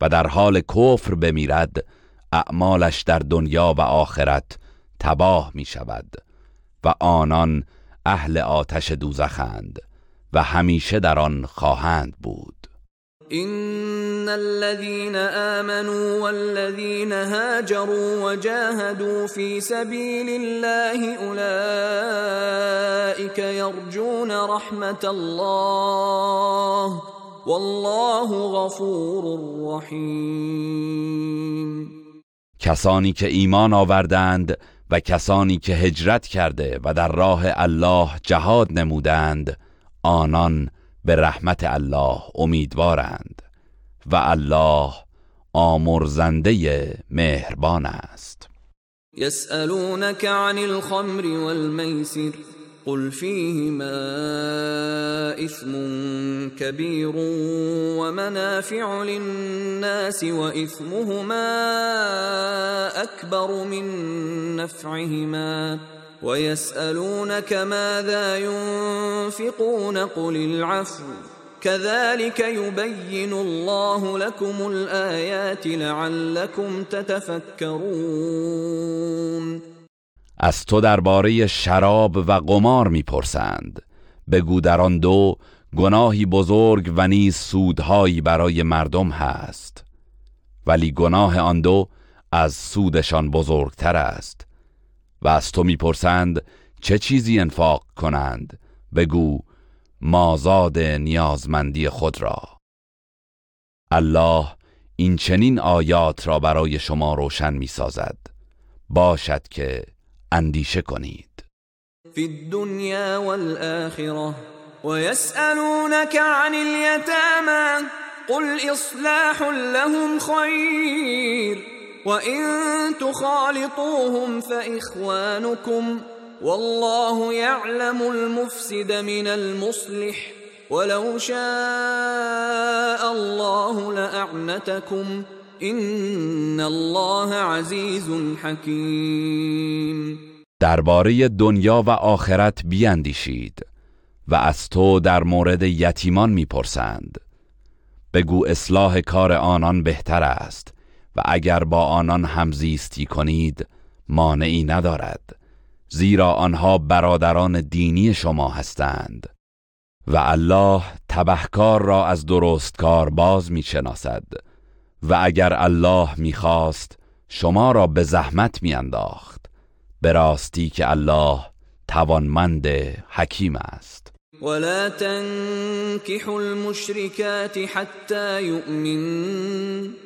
و در حال کفر بمیرد اعمالش در دنیا و آخرت تباه می شود و آنان اهل آتش دوزخند. و همیشه در آن خواهند بود. ان الذين امنوا والذين هاجروا وجاهدوا في سبيل الله اولئك يرجون رحمه الله والله غفور رحیم کسانی که ایمان آوردند و کسانی که هجرت کرده و در راه الله جهاد نمودند آنان به رحمت الله امیدوارند و الله آمرزنده مهربان است. يسألونك عن الخمر والميسر قل فيهما إثم كبير ومنافع للناس وإثمهما أكبر من نفعهما. ويسألونك ماذا ينفقون قل العفو كذلك يبين الله لكم الآيات لعلكم تتفكرون. از تو درباره شراب و قمار می‌پرسند. بگو در آن دو گناهی بزرگ و نیز سودهایی برای مردم هست. ولی گناه آن دو از سودشان بزرگتر است. و از تو می‌پرسند چه چیزی انفاق کنند؟ بگو مازاد نیازمندی خود را. الله این چنین آیات را برای شما روشن می‌سازد. باشد که اندیشه کنید. فی الدنیا والآخرة ويسألونك عن اليتامى قل إصلاح لهم خير وَإِن تُخَالِطُوهُمْ فَإِخْوَانُكُمْ وَاللَّهُ يَعْلَمُ الْمُفْسِدَ مِنَ الْمُصْلِحِ وَلَوْ شَاءَ اللَّهُ لَأَعْنَتَكُمْ إِنَّ اللَّهَ عَزِيزٌ حَكِيمٌ درباره دنیا و آخرت بیاندیشید و از تو در مورد یتیمان می‌پرسند. بگو اصلاح کار آنان بهتر است. و اگر با آنان همزیستی کنید مانعی ندارد زیرا آنها برادران دینی شما هستند. و الله تبهکار را از درستکار باز می‌شناسد. و اگر الله می‌خواست شما را به زحمت میانداخت. به راستی که الله توانمند حکیم است. ولا تنكحوا المشركات حتى يؤمن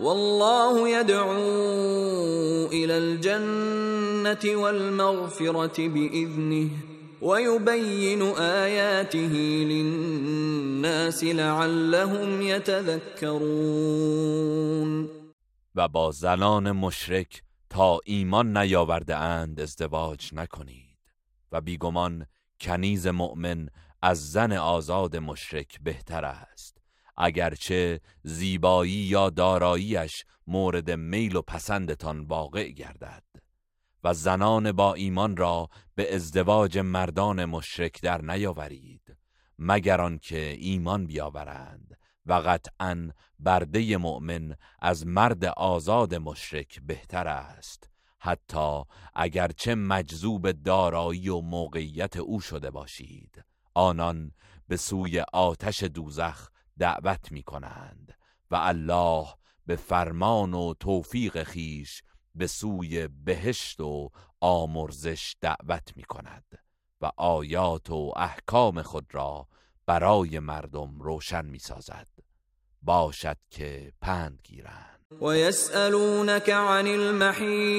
والله يدعو إلى الجنة والمغفرة بإذنه ويبين آياته للناس لعلهم يتذكرون. و با زنان مشرک تا ایمان نیاورده اند ازدواج نکنید و بیگمان کنیز مؤمن از زن آزاد مشرک بهتر است. اگرچه زیبایی یا داراییش مورد میل و پسندتان واقع گردد و زنان با ایمان را به ازدواج مردان مشرک در نیاورید مگر آنکه ایمان بیاورند و قطعا برده مؤمن از مرد آزاد مشرک بهتر است حتی اگرچه مجذوب دارایی و موقعیت او شده باشید. آنان به سوی آتش دوزخ دعوت می کنند و الله به فرمان و توفیق خیش به سوی بهشت و آمرزش دعوت می کند و آیات و احکام خود را برای مردم روشن می سازد باشد که پند گیرند. و یسألونك عن المحیض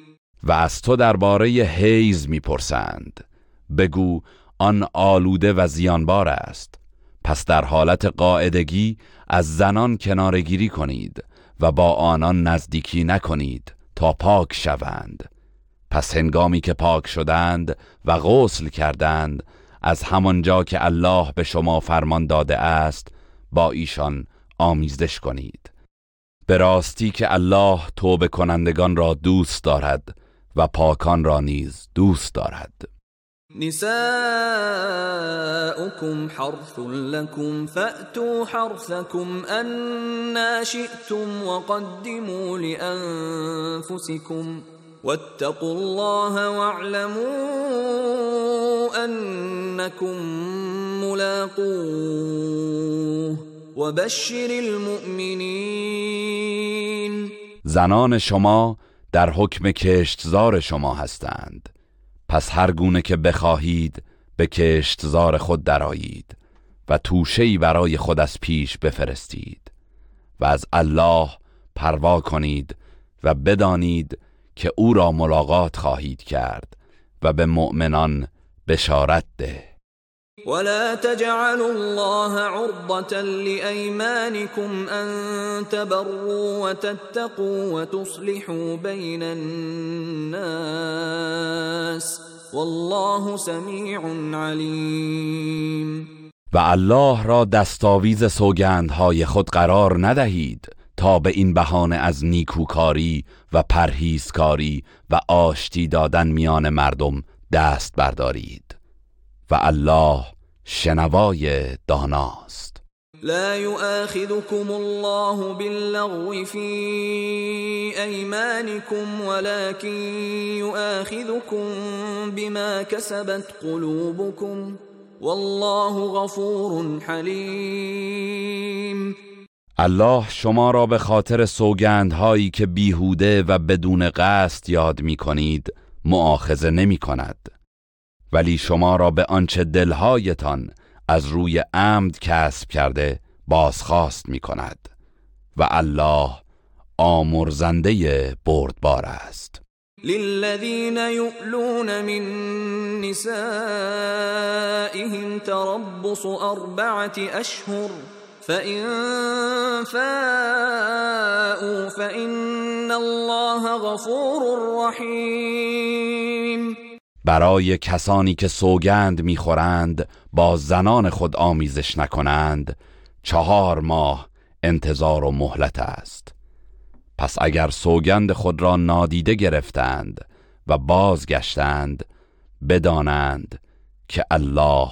و از تو درباره حیز می‌پرسند. بگو آن آلوده و زیانبار است. پس در حالت قاعدگی از زنان کنارگیری کنید و با آنان نزدیکی نکنید تا پاک شوند. پس هنگامی که پاک شدند و غسل کردند از همانجا که الله به شما فرمان داده است با ایشان آمیزش کنید. به راستی که الله توبه کنندگان را دوست دارد و پاکان را نیز دوست دارد. نساؤكم حرث لكم فأتوا حرثكم أنا شئتم وقدموا لأنفسكم واتقوا الله واعلموا أنكم ملاقوه وبشر المؤمنين زنان شما در حکم کشتزار شما هستند. پس هر گونه که بخواهید به کشتزار خود درایید و توشهی برای خود از پیش بفرستید و از الله پروا کنید و بدانید که او را ملاقات خواهید کرد و به مؤمنان بشارت ده. ولا تجعلوا الله عرضة لأيمانكم أن تبروا وتتقوا وتصلحوا بين الناس والله سمیع علیم و الله را دستاویز سوگندهای خود قرار ندهید تا به این بهانه از نیکوکاری و پرهیزکاری و آشتی دادن میان مردم دست بردارید. و الله شنوای داناست. لا يؤاخذكم الله باللغو في أيمانكم ولكن يؤاخذكم بما كسبت قلوبكم. والله غفور حلیم الله شما را به خاطر سوگندهایی که بیهوده و بدون قصد یاد می کنید معاخذه نمی کند ولی شما را به آنچه دلهایتان از روی عمد کسب کرده بازخواست می کند و الله آمرزنده بردبار است. للذين يؤلون من نسائهم تربص أربعة أشهر فإن فاءوا فإن الله غفور رحیم. برای کسانی که سوگند می‌خورند با زنان خود آمیزش نکنند چهار ماه انتظار و مهلت است. پس اگر سوگند خود را نادیده گرفتند و بازگشتند بدانند که الله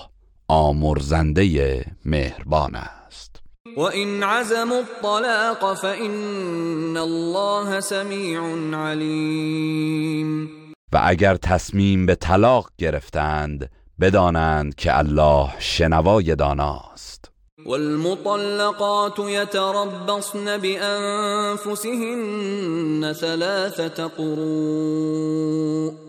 آمرزنده مهربان است. و این عزم الطلاق فإن الله سمیع علیم و اگر تصمیم به طلاق گرفتند بدانند که الله شنوای داناست. والمطلقات يتربصن بأنفسهن ثلاثة قروء.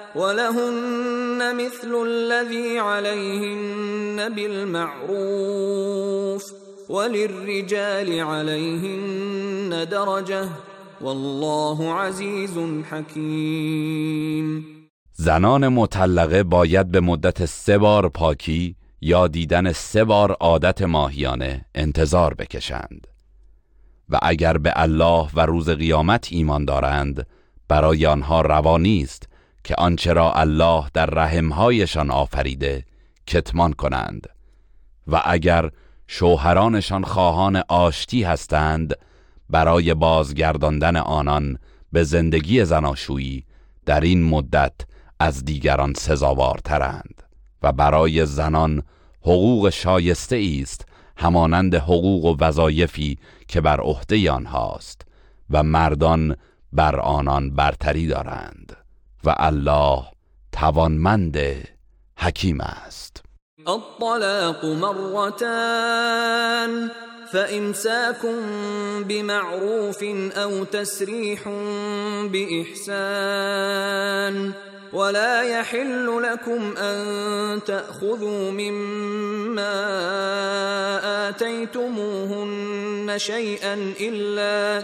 ولهن مثل الذي عليهن بالمعروف وللرجال عليهن درجه والله عزيز حكيم. زنان مطلقه باید به مدت سه بار پاکی یا دیدن سه بار عادت ماهیانه انتظار بکشند. و اگر به الله و روز قیامت ایمان دارند برای آنها روا نیست که آنچه را الله در رحمهایشان آفریده کتمان کنند و اگر شوهرانشان خواهان آشتی هستند برای بازگرداندن آنان به زندگی زناشویی در این مدت از دیگران سزاوارترند و برای زنان حقوق شایسته است همانند حقوق و وظایفی که بر عهده آنهاست و مردان بر آنان برتری دارند. و الله توانمند حکیم است. الطلاق مرتان فامساك بمعروف او تسريح باحسان ولا يحل لكم أن تأخذوا مما آتيتموهن شيئا إلا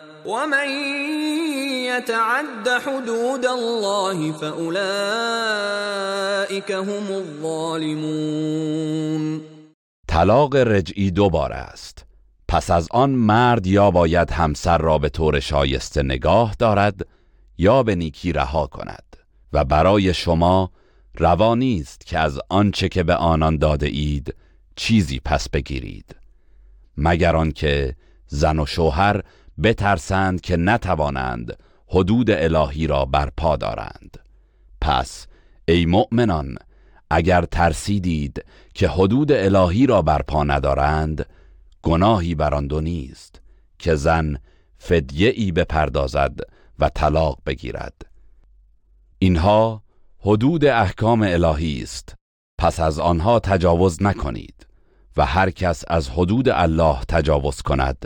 ومن يتعد حدود الله فاولئك هم الظالمون طلاق رجعی دو بار است. پس از آن مرد یا باید همسر را به طور شایسته نگاه دارد یا به نیکی رها کند و برای شما روا نیست که از آنچه که به آنان داده اید چیزی پس بگیرید. مگر آنکه زن و شوهر بترسند که نتوانند حدود الهی را برپا دارند. پس ای مؤمنان اگر ترسیدید که حدود الهی را برپا ندارند گناهی بر آن دو نیست که زن فدیه ای بپردازد و طلاق بگیرد. اینها حدود احکام الهی است. پس از آنها تجاوز نکنید و هر کس از حدود الله تجاوز کند.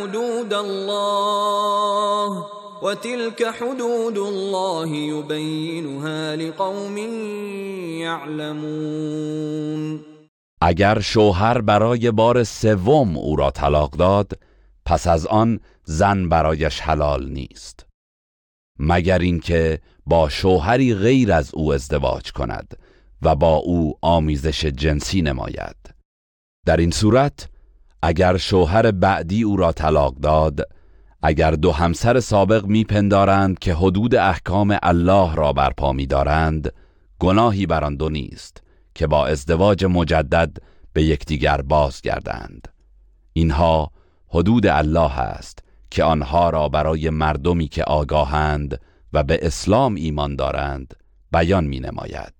حدود الله وتلك حدود الله يبينها لقوم يعلمون. اگر شوهر برای بار سوم او را طلاق داد پس از آن زن برایش حلال نیست. مگر اینکه با شوهری غیر از او ازدواج کند و با او آمیزش جنسی نماید. در این صورت اگر شوهر بعدی او را طلاق داد اگر دو همسر سابق میپندارند که حدود احکام الله را برپا میدارند گناهی بر آن دو نیست که با ازدواج مجدد به یکدیگر بازگردند. اینها حدود الله است که آنها را برای مردمی که آگاهند و به اسلام ایمان دارند بیان می نماید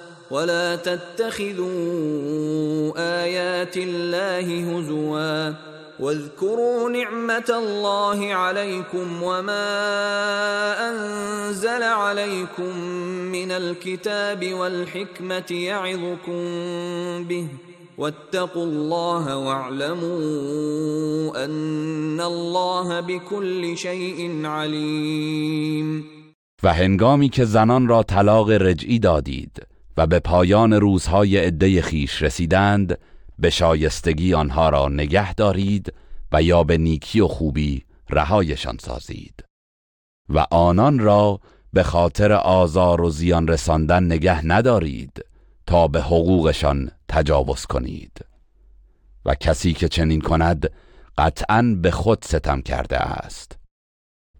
ولا تتخذوا آيات الله هزوا واذكروا نعمة الله عليكم وما أنزل عليكم من الكتاب والحكمة يعظكم به واتقوا الله واعلموا ان الله بكل شيء علیم و هنگامی که زنان را طلاق رجعی دادید و به پایان روزهای عده خیش رسیدند به شایستگی آنها را نگه دارید و یا به نیکی و خوبی رهایشان سازید. و آنان را به خاطر آزار و زیان رساندن نگه ندارید تا به حقوقشان تجاوز کنید. و کسی که چنین کند قطعا به خود ستم کرده است.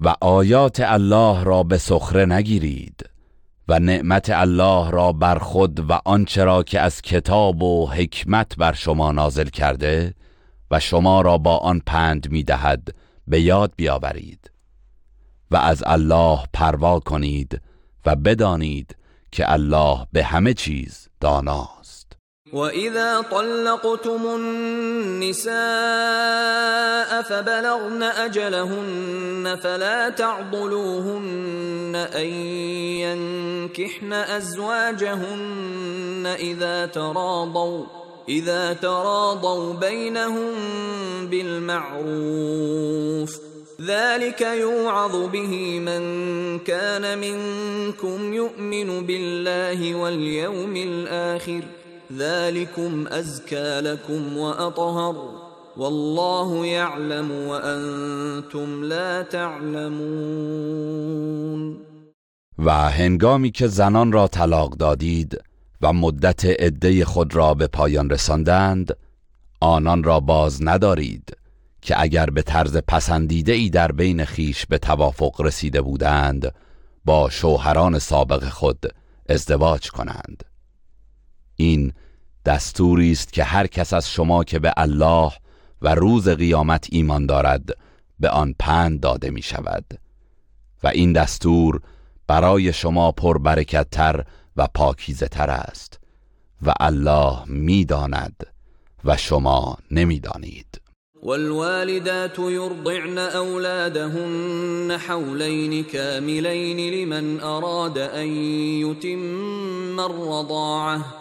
و آیات الله را به سخره نگیرید. و نعمت الله را بر خود و آنچه را که از کتاب و حکمت بر شما نازل کرده و شما را با آن پند می‌دهد به یاد بیاورید و از الله پروا کنید و بدانید که الله به همه چیز داناست. وإذا طلقتم النساء فبلغن أجلهن فلا تعضلوهن أن ينكحن أزواجهن إذا تراضوا إذا تراضوا بينهم بالمعروف. ذلك يوعظ به من كان منكم يؤمن بالله واليوم الآخر. ذلكم أزكى لكم وأطهر والله يعلم وأنتم لا تعلمون و هنگامی که زنان را طلاق دادید و مدت عده خود را به پایان رساندند آنان را باز ندارید که اگر به طرز پسندیده ای در بین خیش به توافق رسیده بودند با شوهران سابق خود ازدواج کنند. این دستوری است که هر کس از شما که به الله و روز قیامت ایمان دارد به آن پند داده می شود و این دستور برای شما پربرکتتر و پاکیزه تر است. و الله می‌داند و شما نمی‌دانید. والوالدات يرضعن أولادهن حولين كاملين لمن أراد أن يتم الرضاعة.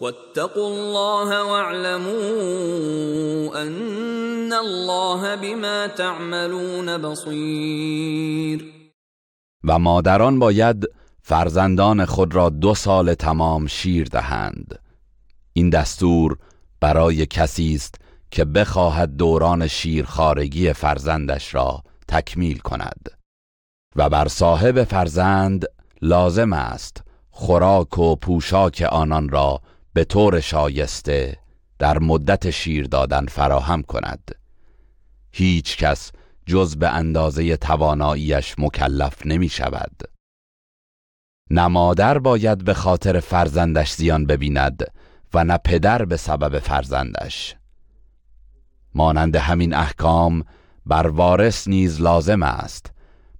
واتقوا الله واعلموا أن الله بما تعملون بصير. و مادران باید فرزندان خود را دو سال تمام شیر دهند. این دستور برای کسی است که بخواهد دوران شیرخارگی فرزندش را تکمیل کند. و بر صاحب فرزند لازم است خوراک و پوشاک آنان را به طور شایسته در مدت شیر دادن فراهم کند. هیچ کس جز به اندازه تواناییش مکلف نمی شود. نه مادر باید به خاطر فرزندش زیان ببیند و نه پدر به سبب فرزندش. مانند همین احکام بر وارث نیز لازم است.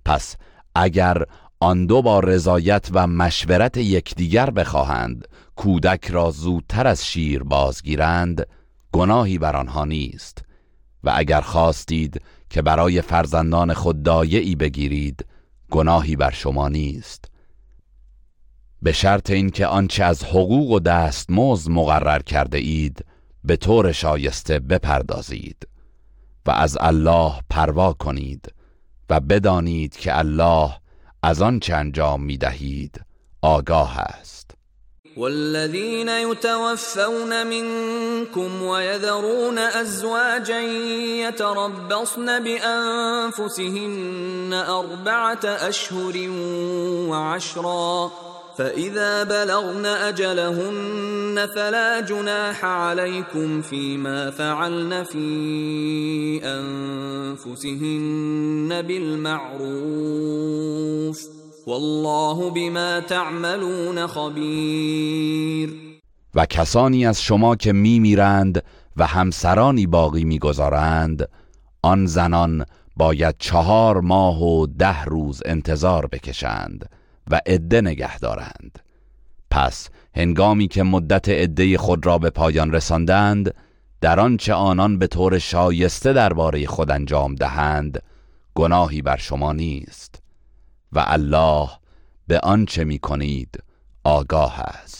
پس اگر آن دو با رضایت و مشورت یکدیگر بخواهند کودک را زودتر از شیر بازگیرند گناهی بر آنها نیست. و اگر خواستید که برای فرزندان خود دایعی بگیرید گناهی بر شما نیست. به شرط اینکه آنچه از حقوق و دستمزد مقرر کرده اید به طور شایسته بپردازید و از الله پروا کنید و بدانید که الله از آنچه انجام می دهید آگاه است. والذين يتوفون منكم ويذرون أزواجا يتربصن بأنفسهن أربعة أشهر وعشرا فإذا بلغن أجلهن فلا جناح عليكم فيما فعلن في أنفسهن بالمعروف والله بما تعملون خبیر و کسانی از شما که می میرند و همسرانی باقی می‌گذارند آن زنان باید چهار ماه و ده روز انتظار بکشند. و عده نگه دارند. پس هنگامی که مدت عده خود را به پایان رساندند در آنچه آنان به طور شایسته درباره خود انجام دهند گناهی بر شما نیست. و الله به آنچه می کنید آگاه است.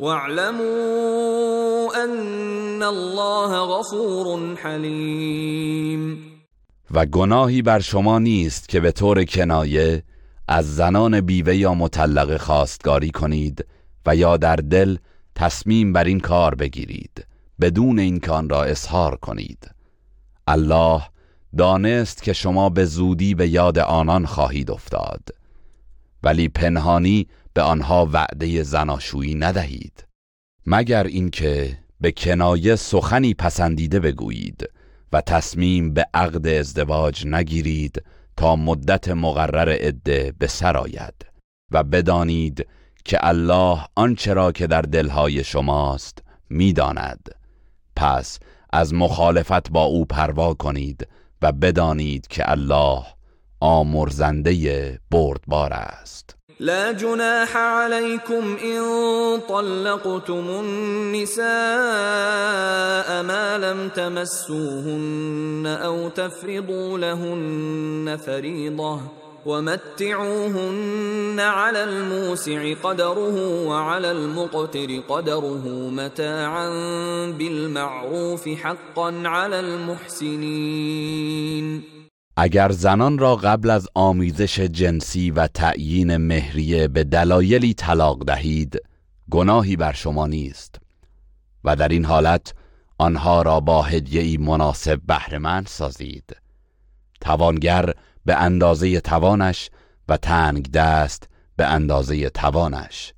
واعلموا ان الله غفور حلیم و گناهی بر شما نیست که به طور کنایه از زنان بیوه یا مطلقه خواستگاری کنید و یا در دل تصمیم بر این کار بگیرید بدون این کان را اظهار کنید. الله دانست که شما به زودی به یاد آنان خواهید افتاد. ولی پنهانی به آنها وعده زناشویی ندهید. مگر اینکه به کنایه سخنی پسندیده بگویید و تصمیم به عقد ازدواج نگیرید تا مدت مقرر عده به سر آید و بدانید که الله آنچه را که در دلهای شماست می‌داند. پس از مخالفت با او پروا کنید و بدانید که الله آمرزنده بردبار است. لا جناح عليكم إن طلقتم النساء ما لم تمسوهن أو تفرضوا لهن فريضة ومتعوهن على الموسع قدره وعلى المقتر قدره متاعا بالمعروف حقا على المحسنين. اگر زنان را قبل از آمیزش جنسی و تعیین مهریه به دلایلی طلاق دهید گناهی بر شما نیست. و در این حالت آنها را با هدیه‌ای مناسب بهرهمند سازید. توانگر به اندازه توانش و تنگ دست به اندازه توانش.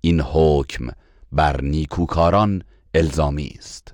این حکم بر نیکوکاران الزامی است.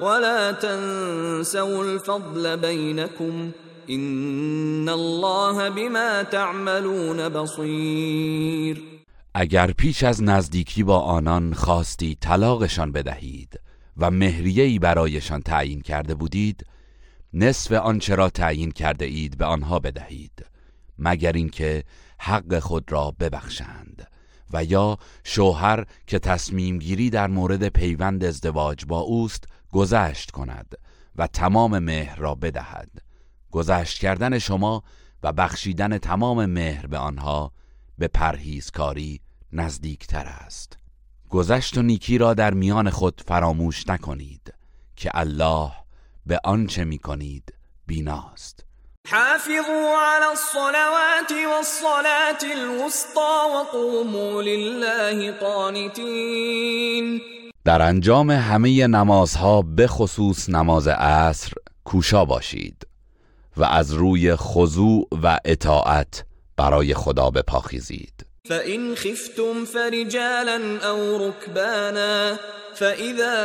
ولا تنسوا الفضل بينكم ان الله بما تعملون بصیر اگر پیش از نزدیکی با آنان خواستی طلاقشان بدهید و مهریه‌ای برایشان تعیین کرده بودید نصف آنچه را تعیین کرده اید به آنها بدهید مگر اینکه حق خود را ببخشند و یا شوهر که تصمیم گیری در مورد پیوند ازدواج با اوست گذشت کند و تمام مهر را بدهد. گذشت کردن شما و بخشیدن تمام مهر به آنها به پرهیزکاری نزدیکتر است. گذشت و نیکی را در میان خود فراموش نکنید که الله به آنچه می کنید بیناست. حافظوا على الصلوات والصلاة الوسطى وقوموا لله قانتين. در انجام همه نمازها به خصوص نماز عصر کوشا باشید و از روی خضوع و اطاعت برای خدا بپاخیزید. فإن خفتم فرجالا أو ركبانا فإذا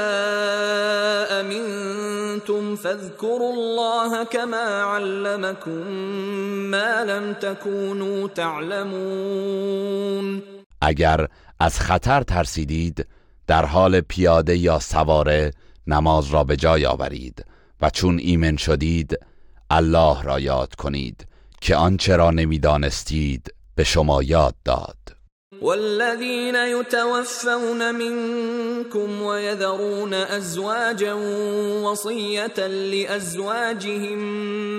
أمنتم فاذكروا الله كما علمكم ما لم تكونوا تعلمون. اگر از خطر ترسیدید در حال پیاده یا سواره نماز را به جای آورید و چون ایمن شدید الله را یاد کنید که آنچه را نمی‌دانستید به شما یاد داد. والذين يتوفون منكم ويذرون أزواجا وصية لأزواجهم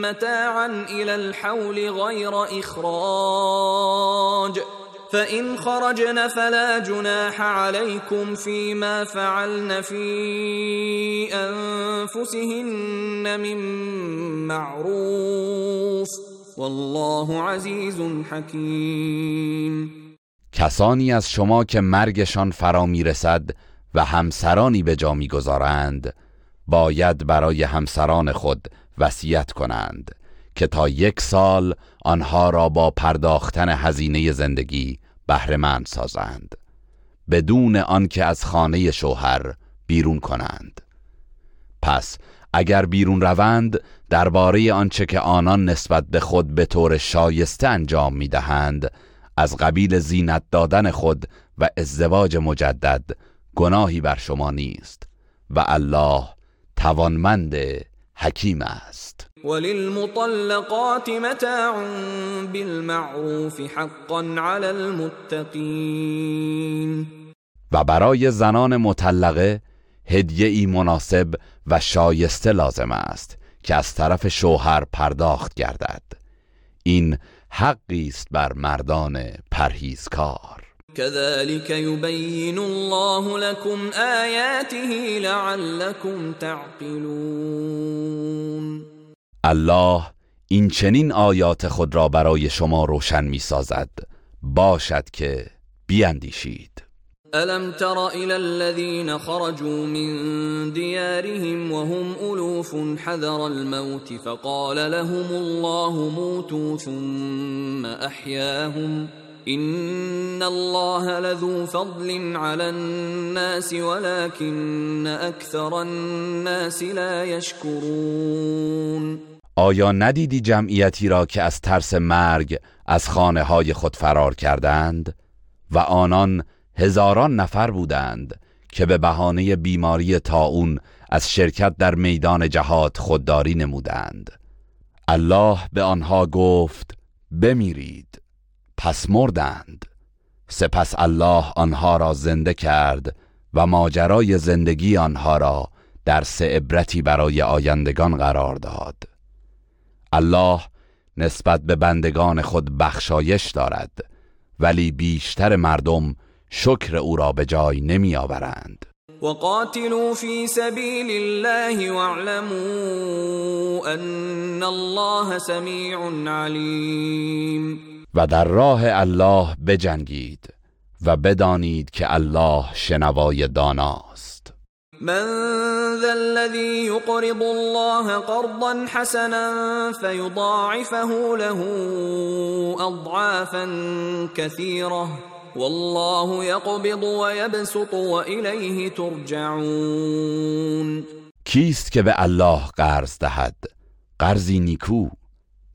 متاعا إلى الحول غير إخراج فإن خرجن فلا جناح عليكم فيما فعلن في أنفسهن من معروف والله عزيز حكيم. کسانی از شما که مرگشان فرا می‌رسد و همسرانی به جا می‌گذارند باید برای همسران خود وصیت کنند که تا یک سال آنها را با پرداختن هزینه زندگی بهرهمند سازند بدون آنکه از خانه شوهر بیرون کنند. پس اگر بیرون روند درباره آنچه که آنان نسبت به خود به طور شایسته انجام می‌دهند از قبیل زینت دادن خود و ازدواج مجدد گناهی بر شما نیست و الله توانمند حکیم است. وللمطلقات متاع بالمعروف حقا على المتقین و برای زنان مطلقه هدیه ای مناسب و شایسته لازم است که از طرف شوهر پرداخت گردد. این حقی است بر مردان پرهیزکار. كذلك يبين الله لكم آياته لعلكم تعقلون. الله این چنین آیات خود را برای شما روشن می سازد باشد که بیاندیشید. ألم تر إلى الذين خرجوا من ديارهم وهم ألوف حذر الموت فقال لهم الله موتوا ثم أحياهم. إن الله لذو فضل على الناس ولكن أكثر الناس لا يشكرون. آیا ندیدی جمعیتی را که از ترس مرگ از خانه های خود فرار کردند؟ و آنان هزاران نفر بودند که به بهانه بیماری تاون از شرکت در میدان جهاد خودداری نمودند. الله به آنها گفت بمیرید. پس مردند. سپس الله آنها را زنده کرد و ماجرای زندگی آنها را در سه عبرتی برای آیندگان قرار داد. الله نسبت به بندگان خود بخشایش دارد ولی بیشتر مردم شکر او را به جای نمی آورند وقاتلوا في سبيل الله واعلموا ان الله سميع عليم. و در راه الله بجنگید و بدانید که الله شنوای داناست من ذا الذي يقرض الله قرضا حسنا فيضاعفه له اضعافا كثيره والله يقبض ويبسط واليه ترجعون. کیست که به الله قرض دهد؟ قرضی نیکو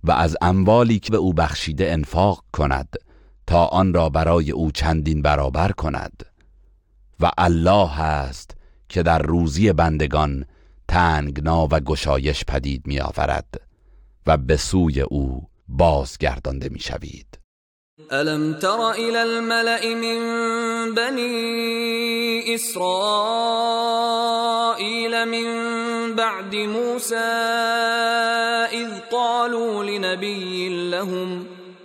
و از اموالی که به او بخشیده انفاق کند تا آن را برای او چندین برابر کند. و الله هست که در روزی بندگان تنگنا و گشایش پدید می آورد و به سوی او بازگردانده می شوید الم تر الى الملأ من بني اسرائيل من بعد موسى اذ قالوا لنبي لهم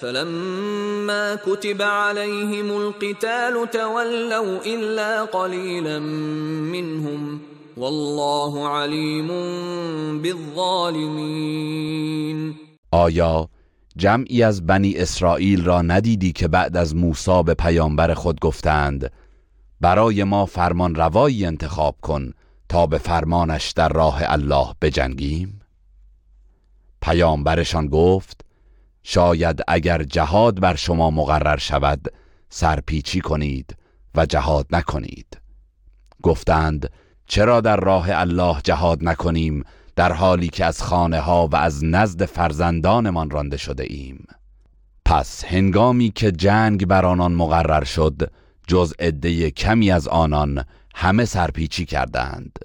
فلما كتب عليهم القتال تولوا إلا قليلا منهم والله عليم بالظالمين. آیا جمعی از بنی اسرائیل را ندیدی که بعد از موسی به پیامبر خود گفتند برای ما فرمان روایی انتخاب کن تا به فرمانش در راه الله بجنگیم؟ پیامبرشان گفت شاید اگر جهاد بر شما مقرر شود سرپیچی کنید و جهاد نکنید. گفتند چرا در راه الله جهاد نکنیم در حالی که از خانه ها و از نزد فرزندانمان رانده شده ایم؟ پس هنگامی که جنگ بر آنان مقرر شد جز عده کمی از آنان همه سرپیچی کردند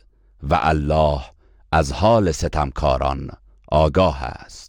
و الله از حال ستمکاران آگاه است.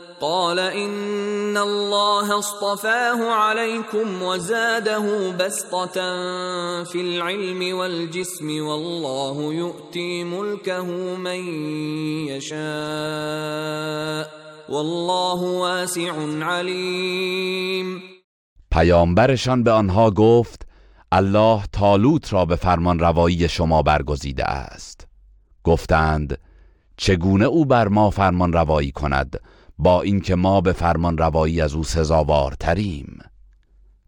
قال إن الله اصطفاه عليكم وزاده بسطة في العلم والجسم والله يؤتي ملكه من يشاء والله واسع علیم پیامبرشان به آنها گفت الله تالوت را به فرمان روایی شما برگزیده است. گفتند چگونه او بر ما فرمان روایی کند؟ با اینکه ما به فرمان روایی از او سزاوارتریم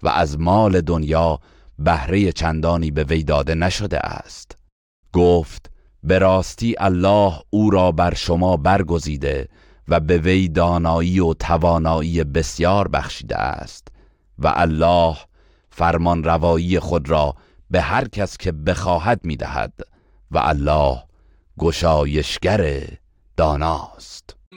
و از مال دنیا بهره چندانی به وی داده نشده است. گفت به راستی الله او را بر شما برگزیده و به وی دانایی و توانایی بسیار بخشیده است و الله فرمان روایی خود را به هر کس که بخواهد می‌دهد و الله گشایشگر داناست.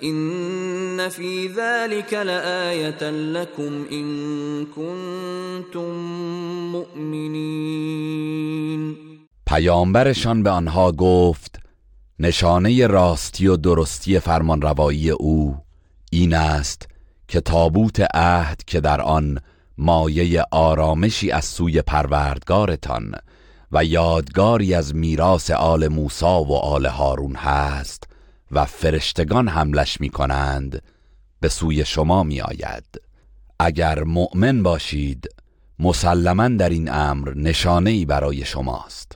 این فی ذلك لآیتا لكم ان کنتم مؤمنین پیامبرشان به آنها گفت نشانه راستی و درستی فرمانروایی او این است که تابوت عهد که در آن مایه آرامشی از سوی پروردگارتان و یادگاری از میراث آل موسی و آل هارون هست و فرشتگان حملش می کنند به سوی شما می آید اگر مؤمن باشید مسلما در این امر نشانه ای برای شماست.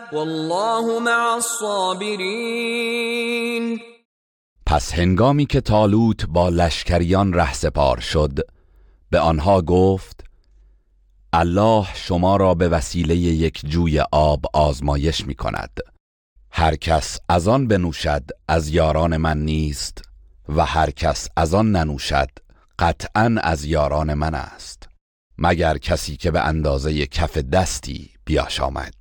والله مع الصابرین پس هنگامی که تالوت با لشکریان رهسپار شد به آنها گفت الله شما را به وسیله یک جوی آب آزمایش می کند هر کس از آن بنوشد از یاران من نیست و هر کس از آن ننوشد قطعا از یاران من است. مگر کسی که به اندازه کف دستی بیاشامد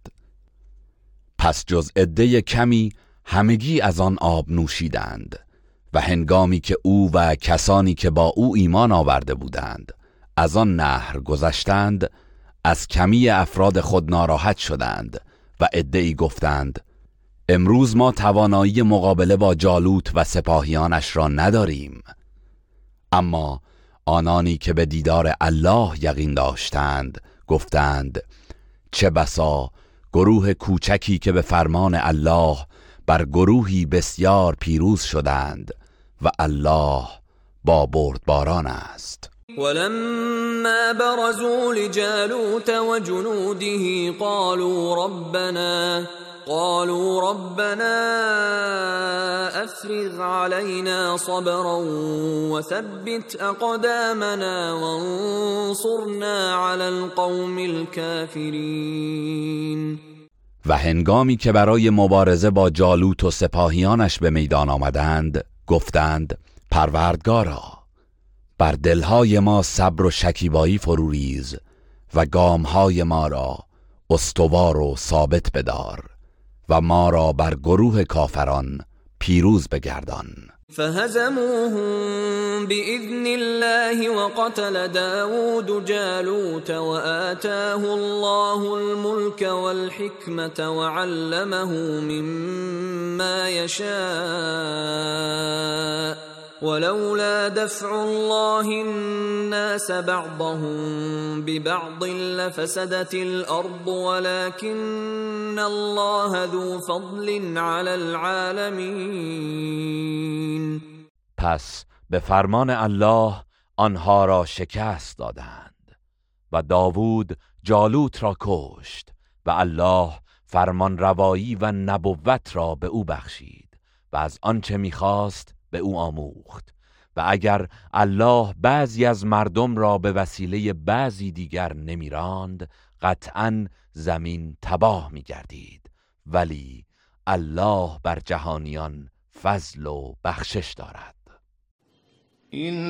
پس جز عده کمی همگی از آن آب نوشیدند و هنگامی که او و کسانی که با او ایمان آورده بودند از آن نهر گذشتند از کمی افراد خود ناراحت شدند و ای گفتند امروز ما توانایی مقابله با جالوت و سپاهیانش را نداریم. اما آنانی که به دیدار الله یقین داشتند گفتند چه بسا گروه کوچکی که به فرمان الله بر گروهی بسیار پیروز شدند و الله با بردباران است. ولما برزوا لجالوت وجنوده قالوا ربنا قالوا ربنا افرغ علينا صبرا وثبت اقدامنا وانصرنا على القوم الكافرين. و هنگامی که برای مبارزه با جالوت و سپاهیانش به میدان آمدند گفتند پروردگارا بر دلهای ما صبر و شکیبایی فروریز و گامهای ما را استوار و ثابت بدار. و ما را بر گروه کافران پیروز بگردان. فهزموهم بإذن الله وقتل داود جالوت وآتاه الله الملك والحكمة وعلمه مما يشاء. ولولا دفع الله الناس بعضهم ببعض لفسدت الارض ولكن الله ذو فضل على العالمين. پس به فرمان الله آنها را شکست دادند و داوود جالوت را کشت و الله فرمان روایی و نبوت را به او بخشید و از آنچه می‌خواست به او آموخت. و اگر الله بعضی از مردم را به وسیله بعضی دیگر نمیراند قطعا زمین تباه می گردید ولی الله بر جهانیان فضل و بخشش دارد. این